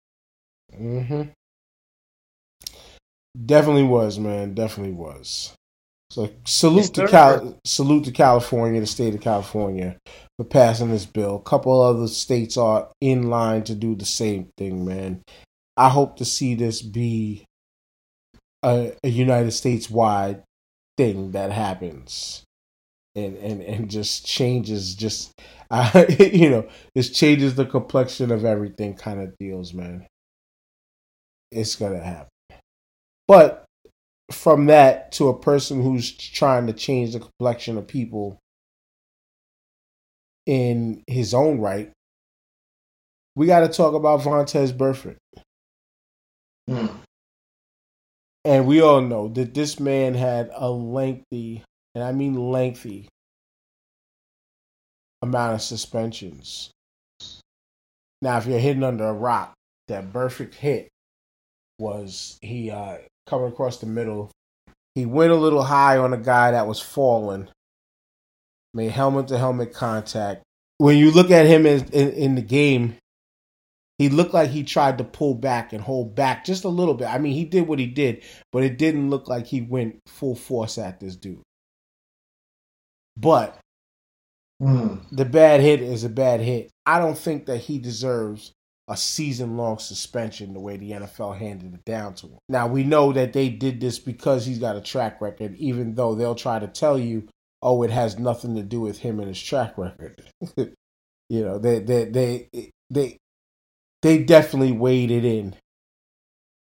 Mm-hmm. Definitely was, man. Definitely was. So salute to Cal- salute to California, the state of California, for passing this bill. A couple other states are in line to do the same thing, man. I hope to see this be a, a United States wide thing that happens. And and and just changes just uh, you know this changes the complexion of everything kind of deals man it's gonna happen but from that to a person who's trying to change the complexion of people in his own right we got to talk about Vontaze Burfict. Hmm. And we all know that this man had a lengthy, and I mean lengthy, amount of suspensions. Now, if you're hitting under a rock, that Burfict hit was he uh, coming across the middle. He went a little high on a guy that was falling, made helmet to helmet contact. When you look at him in, in, in the game, he looked like he tried to pull back and hold back just a little bit. I mean, he did what he did, but it didn't look like he went full force at this dude. But mm. the bad hit is a bad hit. I don't think that he deserves a season long suspension the way the NFL handed it down to him. Now, we know that they did this because he's got a track record, even though they'll try to tell you, oh, it has nothing to do with him and his track record. you know, they, they, they, they, they definitely weighed it in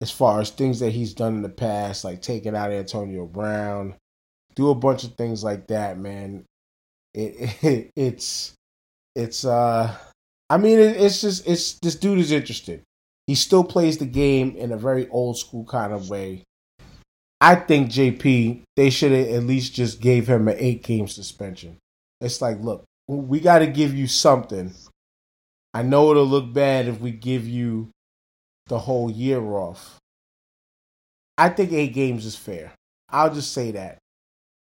as far as things that he's done in the past, like taking out Antonio Brown, do a bunch of things like that, man. It, it it's it's uh I mean it, it's just it's this dude is interested. He still plays the game in a very old school kind of way. I think JP they should have at least just gave him an eight game suspension. It's like, look, we got to give you something I know it'll look bad if we give you the whole year off. I think eight games is fair. I'll just say that.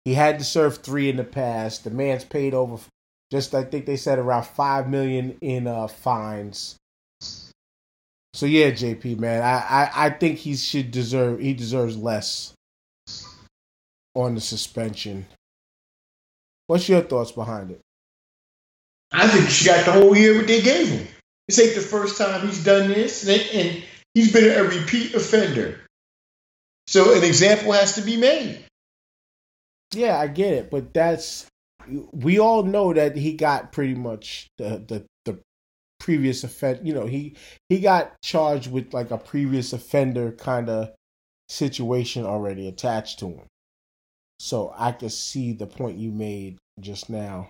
He had to serve three in the past. The man's paid over just I think they said around five million in uh, fines. So yeah, JP man, I, I, I think he should deserve he deserves less on the suspension. What's your thoughts behind it? I think she got the whole year what they gave him. This ain't the first time he's done this, and, and he's been a repeat offender. So an example has to be made. Yeah, I get it, but that's we all know that he got pretty much the the, the previous offense. You know, he he got charged with like a previous offender kind of situation already attached to him. So I could see the point you made just now.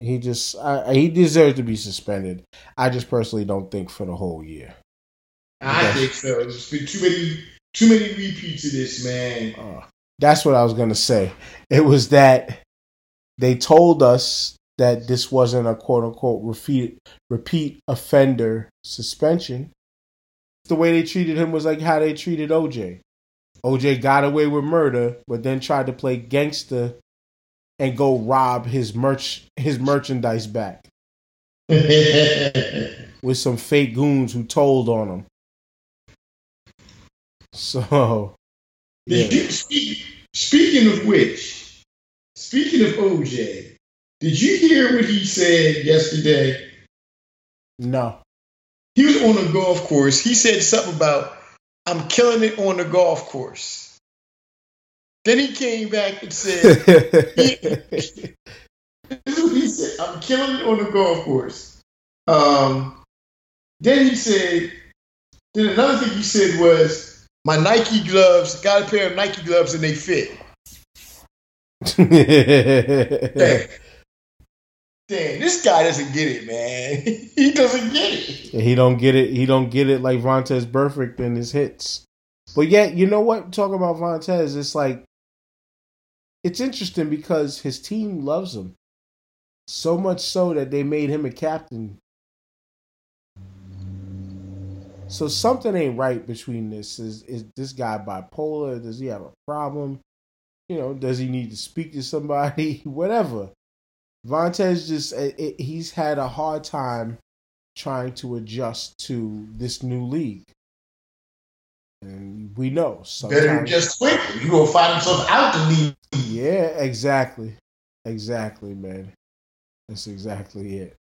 He just uh, he deserves to be suspended. I just personally don't think for the whole year. I think so. There's been too many too many repeats of this, man. Uh, that's what I was gonna say. It was that they told us that this wasn't a quote unquote repeat repeat offender suspension. The way they treated him was like how they treated OJ. OJ got away with murder, but then tried to play gangster and go rob his merch his merchandise back with some fake goons who told on him. So, yeah. you, speak, speaking of which, speaking of OJ, did you hear what he said yesterday? No. He was on a golf course. He said something about, I'm killing it on the golf course. Then he came back and said, he, he said, I'm killing it on the golf course. Um, then he said, then another thing he said was, my Nike gloves, got a pair of Nike gloves and they fit. Damn. Damn, this guy doesn't get it, man. he doesn't get it. He don't get it. He don't get it like Vontaze Burfict in his hits. But yet, you know what? Talking about Vontaze, it's like it's interesting because his team loves him so much so that they made him a captain. So something ain't right between this. Is is this guy bipolar? Does he have a problem? You know, does he need to speak to somebody? Whatever. Vontaze just it, it, he's had a hard time trying to adjust to this new league. And we know sometimes better just quit. You gonna find himself out the league. Yeah, exactly, exactly, man. That's exactly it.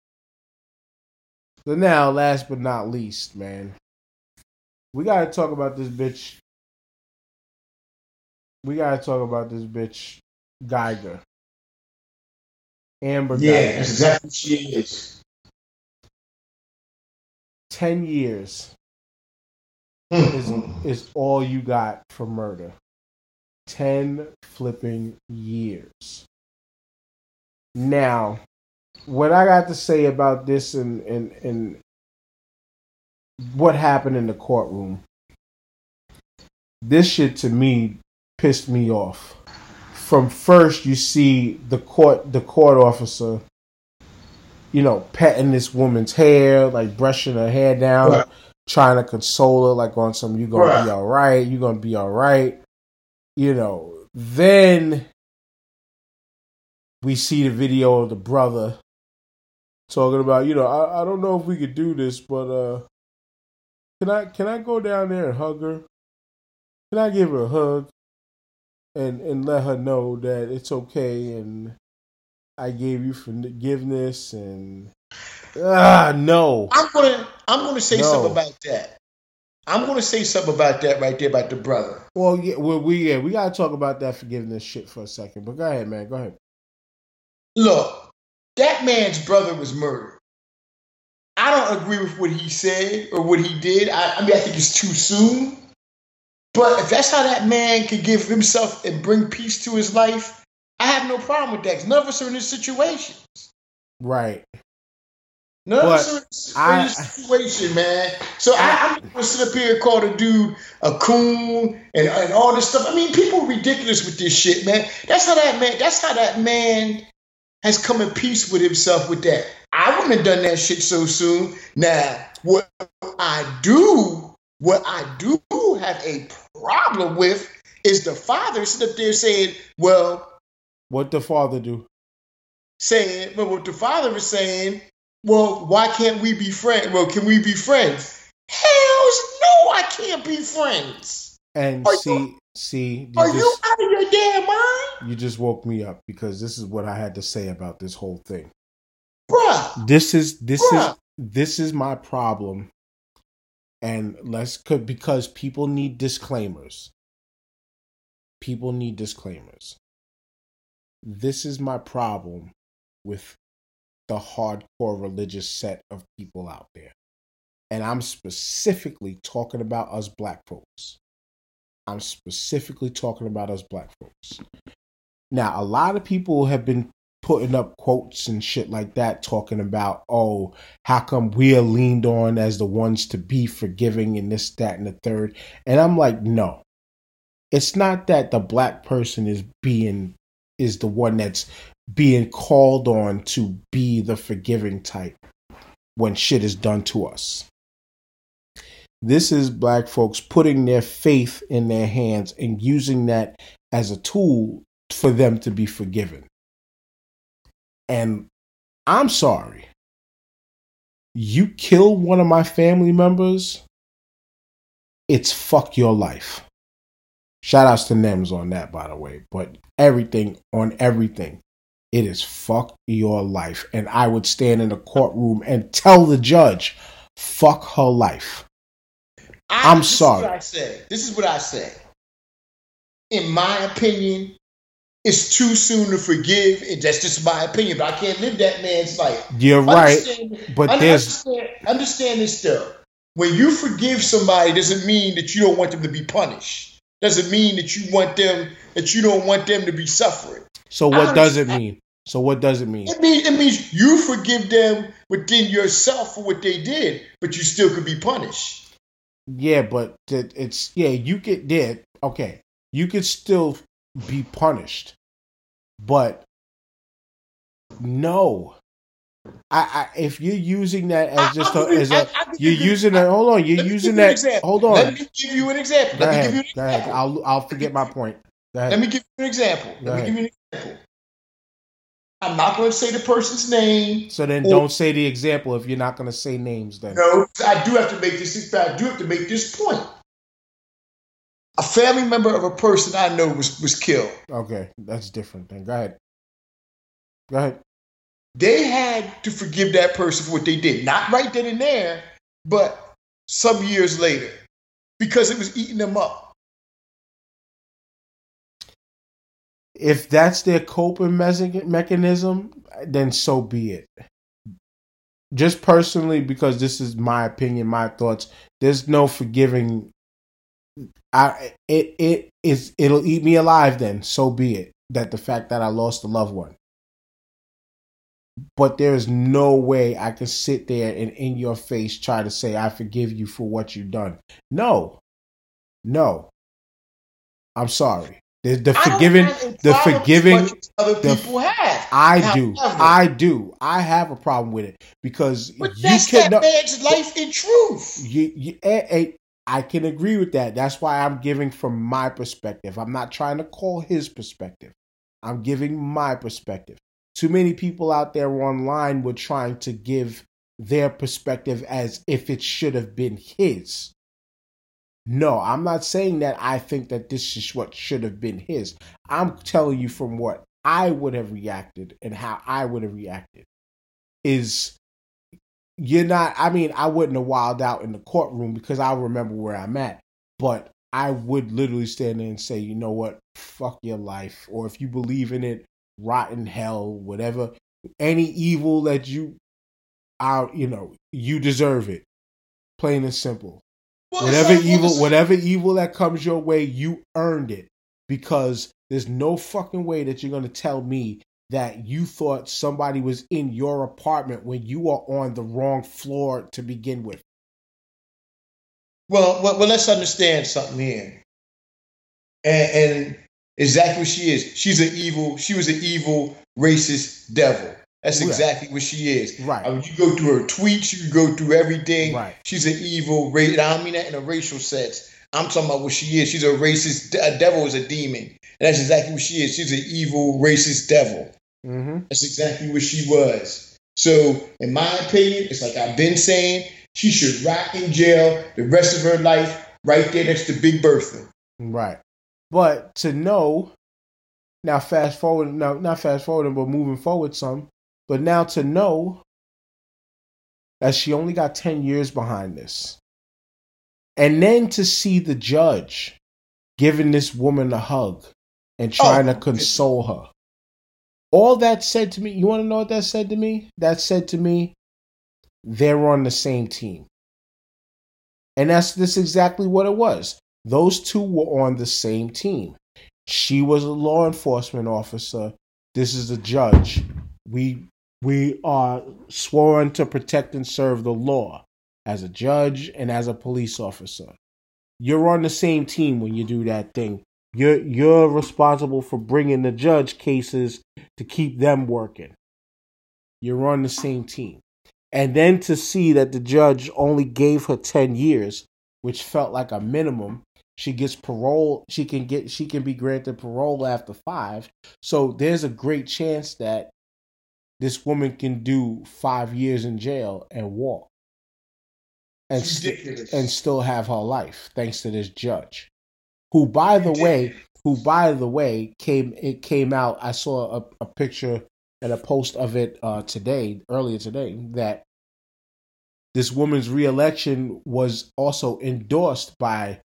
So now, last but not least, man, we gotta talk about this bitch. We gotta talk about this bitch Geiger. Amber. Yeah, that's exactly she is. Ten years is Mm-hmm. is all you got for murder. Ten flipping years. Now, what I got to say about this and and and what happened in the courtroom. This shit to me pissed me off. From first you see the court the court officer you know, petting this woman's hair, like brushing her hair down, Right. trying to console her, like on some, you gonna Right. be all right, you gonna be all right. You know, then we see the video of the brother talking about, you know, I, I don't know if we could do this, but uh can I can I go down there and hug her? Can I give her a hug and and let her know that it's okay and I gave you forgiveness and ah no. I'm gonna I'm gonna say No. something about that. I'm gonna say something about that right there about the brother. Well, yeah, well, we yeah, we gotta talk about that forgiveness shit for a second. But go ahead, man. Go ahead. Look, that man's brother was murdered. I don't agree with what he said or what he did. I, I mean, I think it's too soon. But if that's how that man can give himself and bring peace to his life, I have no problem with that. none of us are in this situation. Right. None of But us are in this- I- in this situation, man. So I, I'm not gonna sit up here and call the dude a coon and, and all this stuff. I mean, people are ridiculous with this shit, man. That's how that man. That's how that man has come in peace with himself with that. I wouldn't have done that shit so soon. Now, what I do, what I do have a problem with is the father sitting up there saying, "Well, What the father do? saying, but what the father is saying, well, why can't we be friends? Well, can we be friends? Hells no, I can't be friends. And Are you- see, see, you Are you out of your damn mind? you just woke me up because this is what I had to say about this whole thing. This is this is this is my problem. And let's co- because people need disclaimers. People need disclaimers. This is my problem with the hardcore religious set of people out there. And I'm specifically talking about us black folks. I'm specifically talking about us black folks. Now, a lot of people have been putting up quotes and shit like that, talking about, oh, how come we are leaned on as the ones to be forgiving and this, that, and the third. And I'm like, no. It's not that the black person is being is the one that's being called on to be the forgiving type when shit is done to us. This is black folks putting their faith in their hands and using that as a tool for them to be forgiven. And I'm sorry. You kill one of my family members, it's fuck your life. Shout outs to Nems on that, by the way. But everything on everything, it is fuck your life. And I would stand in the courtroom and tell the judge, fuck her life. I, I'm this sorry. Is I say. This is what I say. In my opinion, it's too soon to forgive. And that's just my opinion, but I can't live that man's life. You're right. Understand- but there's- understand, understand this though. When you forgive somebody, doesn't mean that you don't want them to be punished. Doesn't mean that you want them that you don't want them to be suffering. So what does it mean? So what does it mean? It means it means you forgive them within yourself for what they did, but you still could be punished. Yeah, but it's yeah, you get dead. Okay, you could still be punished, but no. I, I if you're using that as just I- a, as I- a I can you're using that. Hold on, you're using give you an that. Hold on. Let me give you an example. Go Let me give you an example. I'll I'll forget my point. Let me give you an example. Go Let me give you an example. I'm not going to say the person's name. so then, or- don't say the example if you're not going to say names. Then No, I do have to make this. I do have to make this point. A family member of a person I know was was killed. okay, that's different. Then go ahead. Go ahead. They had to forgive that person for what they did, not right then and there, but some years later, because it was eating them up. if that's their coping mechanism, then so be it. Just personally, because this is my opinion, my thoughts. There's no forgiving. I it it is it'll eat me alive. Then so be it. That the fact that I lost a loved one. But there is no way I can sit there and in your face try to say I forgive you for what you've done. No, no. I'm sorry. The, the forgiving, the forgiving, other the- people have. I do, I do, I have a problem with it because But you that's that cannot. man's life in truth. You, you, eh, eh, I can agree with that. That's why I'm giving from my perspective. I'm not trying to call his perspective. I'm giving my perspective. Too many people out there online were trying to give their perspective as if it should have been his. No, I'm not saying that I think that this is what should have been his. I'm telling you from what I would have reacted and how I would have reacted. Is you're not I mean, I wouldn't have wild out in the courtroom because I remember where I'm at, but I would literally stand there and say, you know what, fuck your life. Or if you believe in it, rotten hell, whatever. Any evil that you out, you know, you deserve it. Plain and simple Well, whatever like- evil well, whatever evil that comes your way you earned it because there's no fucking way that you're going to tell me that you thought somebody was in your apartment when you are on the wrong floor to begin with Well, well, well, let's understand something here. And, and exactly what she is. She's an evil. She was an evil, racist devil. That's Right. exactly what she is. Right. I mean, you go through her tweets. You go through everything. Right. She's an evil. Ra- I don't mean that in a racial sense. I'm talking about what she is. She's a racist. A devil is a demon. And that's exactly what she is. She's an evil, racist devil. Mm-hmm. That's exactly what she was. So, in my opinion, it's like I've been saying, she should rot in jail the rest of her life, right there next to Big Bertha. right but to know now fast forward now not fast forwarding but moving forward some but now to know that she only got 10 years behind this and then to see the judge giving this woman a hug and trying Oh, to console her all that said to me you want to know what that said to me? That said to me they're on the same team. And that's this exactly what it was. Those two were on the same team. She was a law enforcement officer. This is a judge. We we are sworn to protect and serve the law as a judge and as a police officer. You're on the same team when you do that thing you're you're responsible for bringing the judge cases to keep them working. You're on the same team. And then to see that the judge only gave her 10 years which felt like a minimum she gets parole she can get she can be granted parole after 5 so there's a great chance that this woman can do 5 years in jail and walk. And st- and still have her life thanks to this judge who by the way who by the way came it came out i saw a, a picture and a post of it uh today earlier today that this woman's reelection was also endorsed by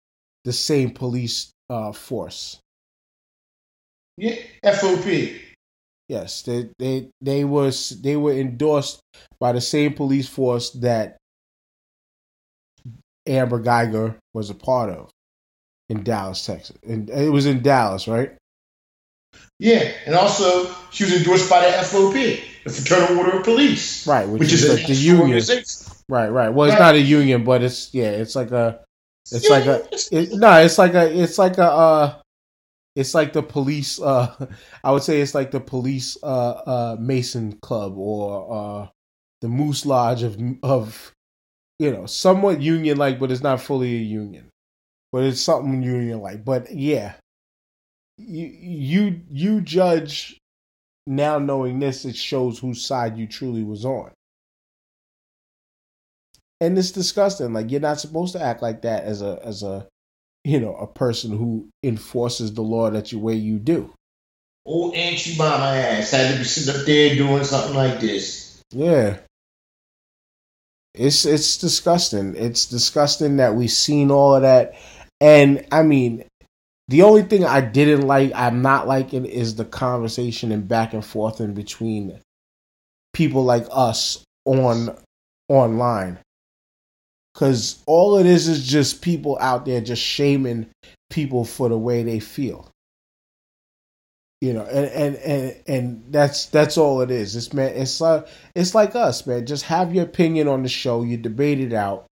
the same police uh force Yeah, FOP. yes they they they was they were endorsed by the same police force that amber Guyger was a part of in dallas texas. And it was in dallas right? Yeah, and also she was endorsed by the FOP, the Fraternal Order of Police, right which, which is, is like the union. right right. Well it's Right. not a union but it's yeah it's like a it's like a it's- it, no it's like a it's like a uh it's like the police uh i would say it's like the police uh uh mason club or uh the moose lodge of of you know somewhat union like but it's not fully a union but it's something union like. But yeah you you you judge now knowing this it shows whose side you truly was on. And it's disgusting. Like you're not supposed to act like that as a as a you know a person who enforces the law that you way you do. Old Auntie Mama ass? Had to be sitting up there doing something like this. yeah. It's it's disgusting. It's disgusting that we've seen all of that and i mean The only thing I didn't like, I'm not liking, is the conversation and back and forth in between people like us on online. Cause all it is is just people out there just shaming people for the way they feel. You know, and and and, and that's that's all it is. It's man, it's like it's like us, man. Just have your opinion on the show. You debate it out,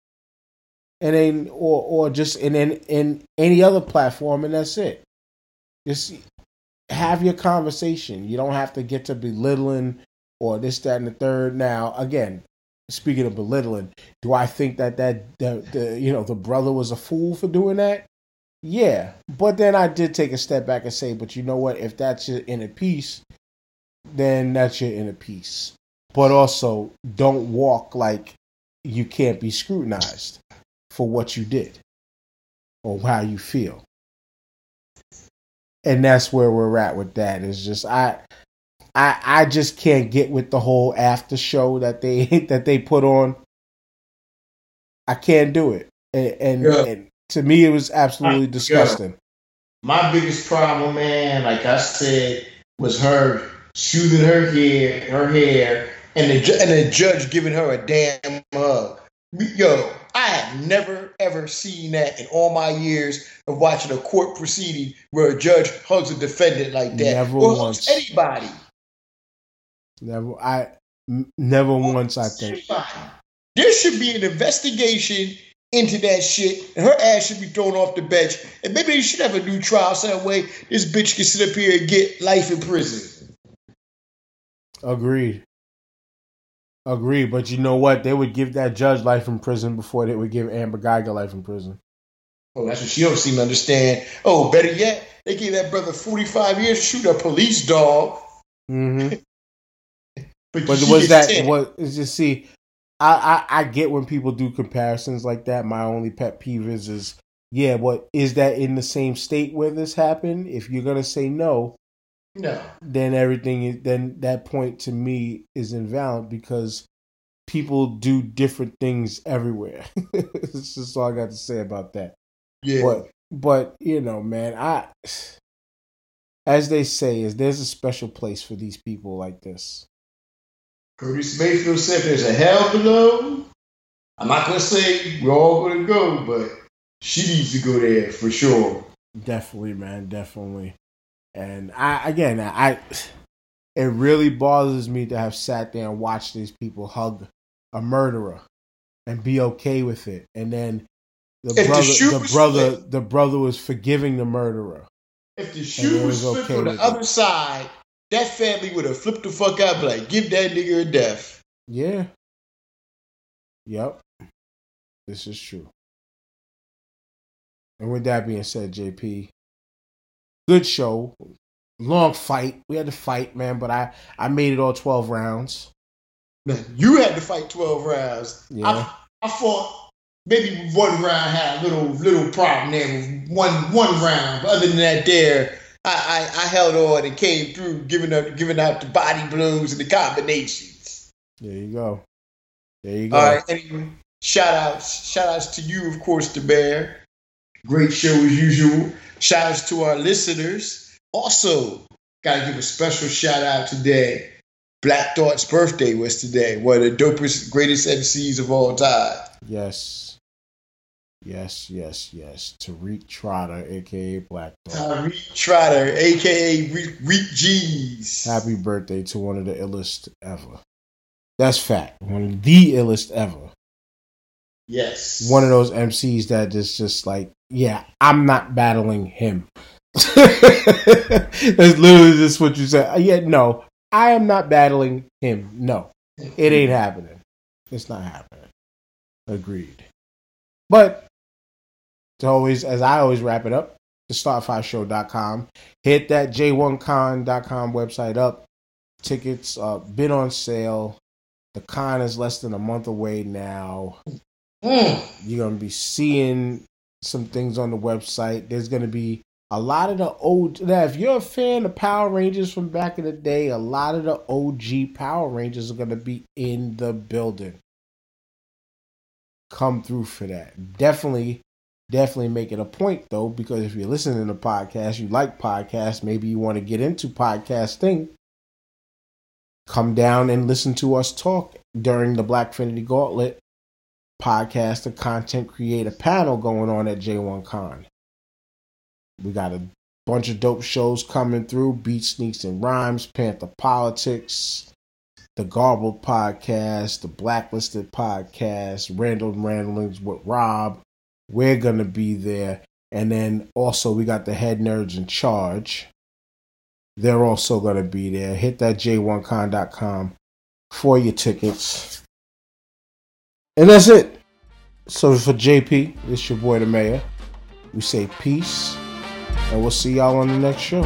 and then or or just in in, in any other platform, and that's it. Just have your conversation. You don't have to get to belittling or this, that, and the third. Now, again, speaking of belittling, do I think that that the, the you know the brother was a fool for doing that? Yeah, but then I did take a step back and say, but you know what? If that's your inner peace, then that's your inner peace. But also, don't walk like you can't be scrutinized for what you did or how you feel. And that's where we're at with that. Is just I I I just can't get with the whole after show that they that they put on. I can't do it, and and, yeah. and to me it was absolutely disgusting. Yeah. My biggest problem, man, like I said, was her soothing her hair, her hair, and the and the judge giving her a damn hug. Yo, I have never ever seen that in all my years of watching a court proceeding where a judge hugs a defendant like that, never or once. hugs anybody. Never, I never once. I think there should be an investigation into that shit, and her ass should be thrown off the bench, and maybe they should have a new trial so that way this bitch can sit up here and get life in prison. Agreed. Agreed, but you know what? They would give that judge life in prison before they would give Amber Guyger life in prison. Oh, that's what she don't seem to understand. Oh, better yet, they gave that brother 45 years to shoot a police dog. Mm-hmm. But, but was that what is just see? I, I I get when people do comparisons like that. My only pet peeve is is yeah, what is that in the same state where this happened? If you're gonna say no, no, then everything then that point to me is invalid because people do different things everywhere. That's just all I got to say about that. Yeah, but but you know, man, I as they say, is there's a special place for these people like this. Curtis Mayfield said there's a hell below. I'm not gonna say we're all gonna go, but she needs to go there for sure. Definitely, man, definitely. And I again, I it really bothers me to have sat there and watched these people hug a murderer and be okay with it, and then the if brother, the, the brother, split, the brother was forgiving the murderer. If the shoe was, was okay on the other it. side, that family would have flipped the fuck out, like, give that nigga a death. Yeah. Yep. This is true. And with that being said, JP, good show. Long fight. We had to fight, man, but I, I made it all 12 rounds. Man, you had to fight 12 rounds. Yeah. I, I fought maybe one round had a little little problem there one one round. But other than that, there I, I, I held on and came through, giving up, giving out the body blows and the combinations. There you go. There you go. All right. Anyway, shout outs, shout outs to you, of course, the bear. Great show as usual. Shout outs to our listeners. Also, gotta give a special shout out today. Black Thought's birthday was today. One of the dopest, greatest MCs of all time. Yes. Yes, yes, yes. Tariq Trotter, aka Black Thought. Tariq Trotter, aka Riq Geez. Happy birthday to one of the illest ever. That's fact. One of the illest ever. Yes. One of those MCs that is just like, yeah, I'm not battling him. That's literally just what you said. Uh, yeah, no, I am not battling him. No, it ain't happening. It's not happening. Agreed. But to always, as I always wrap it up, the starting5show.com. Hit that j1con.com website up. Tickets uh, been on sale. The con is less than a month away now. Mm. You're gonna be seeing some things on the website. There's gonna be a lot of the old. Now, if you're a fan of Power Rangers from back in the day, a lot of the OG Power Rangers are gonna be in the building. Come through for that. Definitely definitely make it a point though, because if you're listening to podcasts, you like podcasts, maybe you want to get into podcasting. Come down and listen to us talk during the Blackfinity Gauntlet podcast and content creator panel going on at J1 Con. We got a bunch of dope shows coming through Beat Sneaks and Rhymes, Panther Politics, the Garbled Podcast, the Blacklisted Podcast, Randall Ramblings with Rob. We're going to be there. And then also, we got the head nerds in charge. They're also going to be there. Hit that j1con.com for your tickets. And that's it. So for JP, it's your boy the mayor. We say peace, and we'll see y'all on the next show.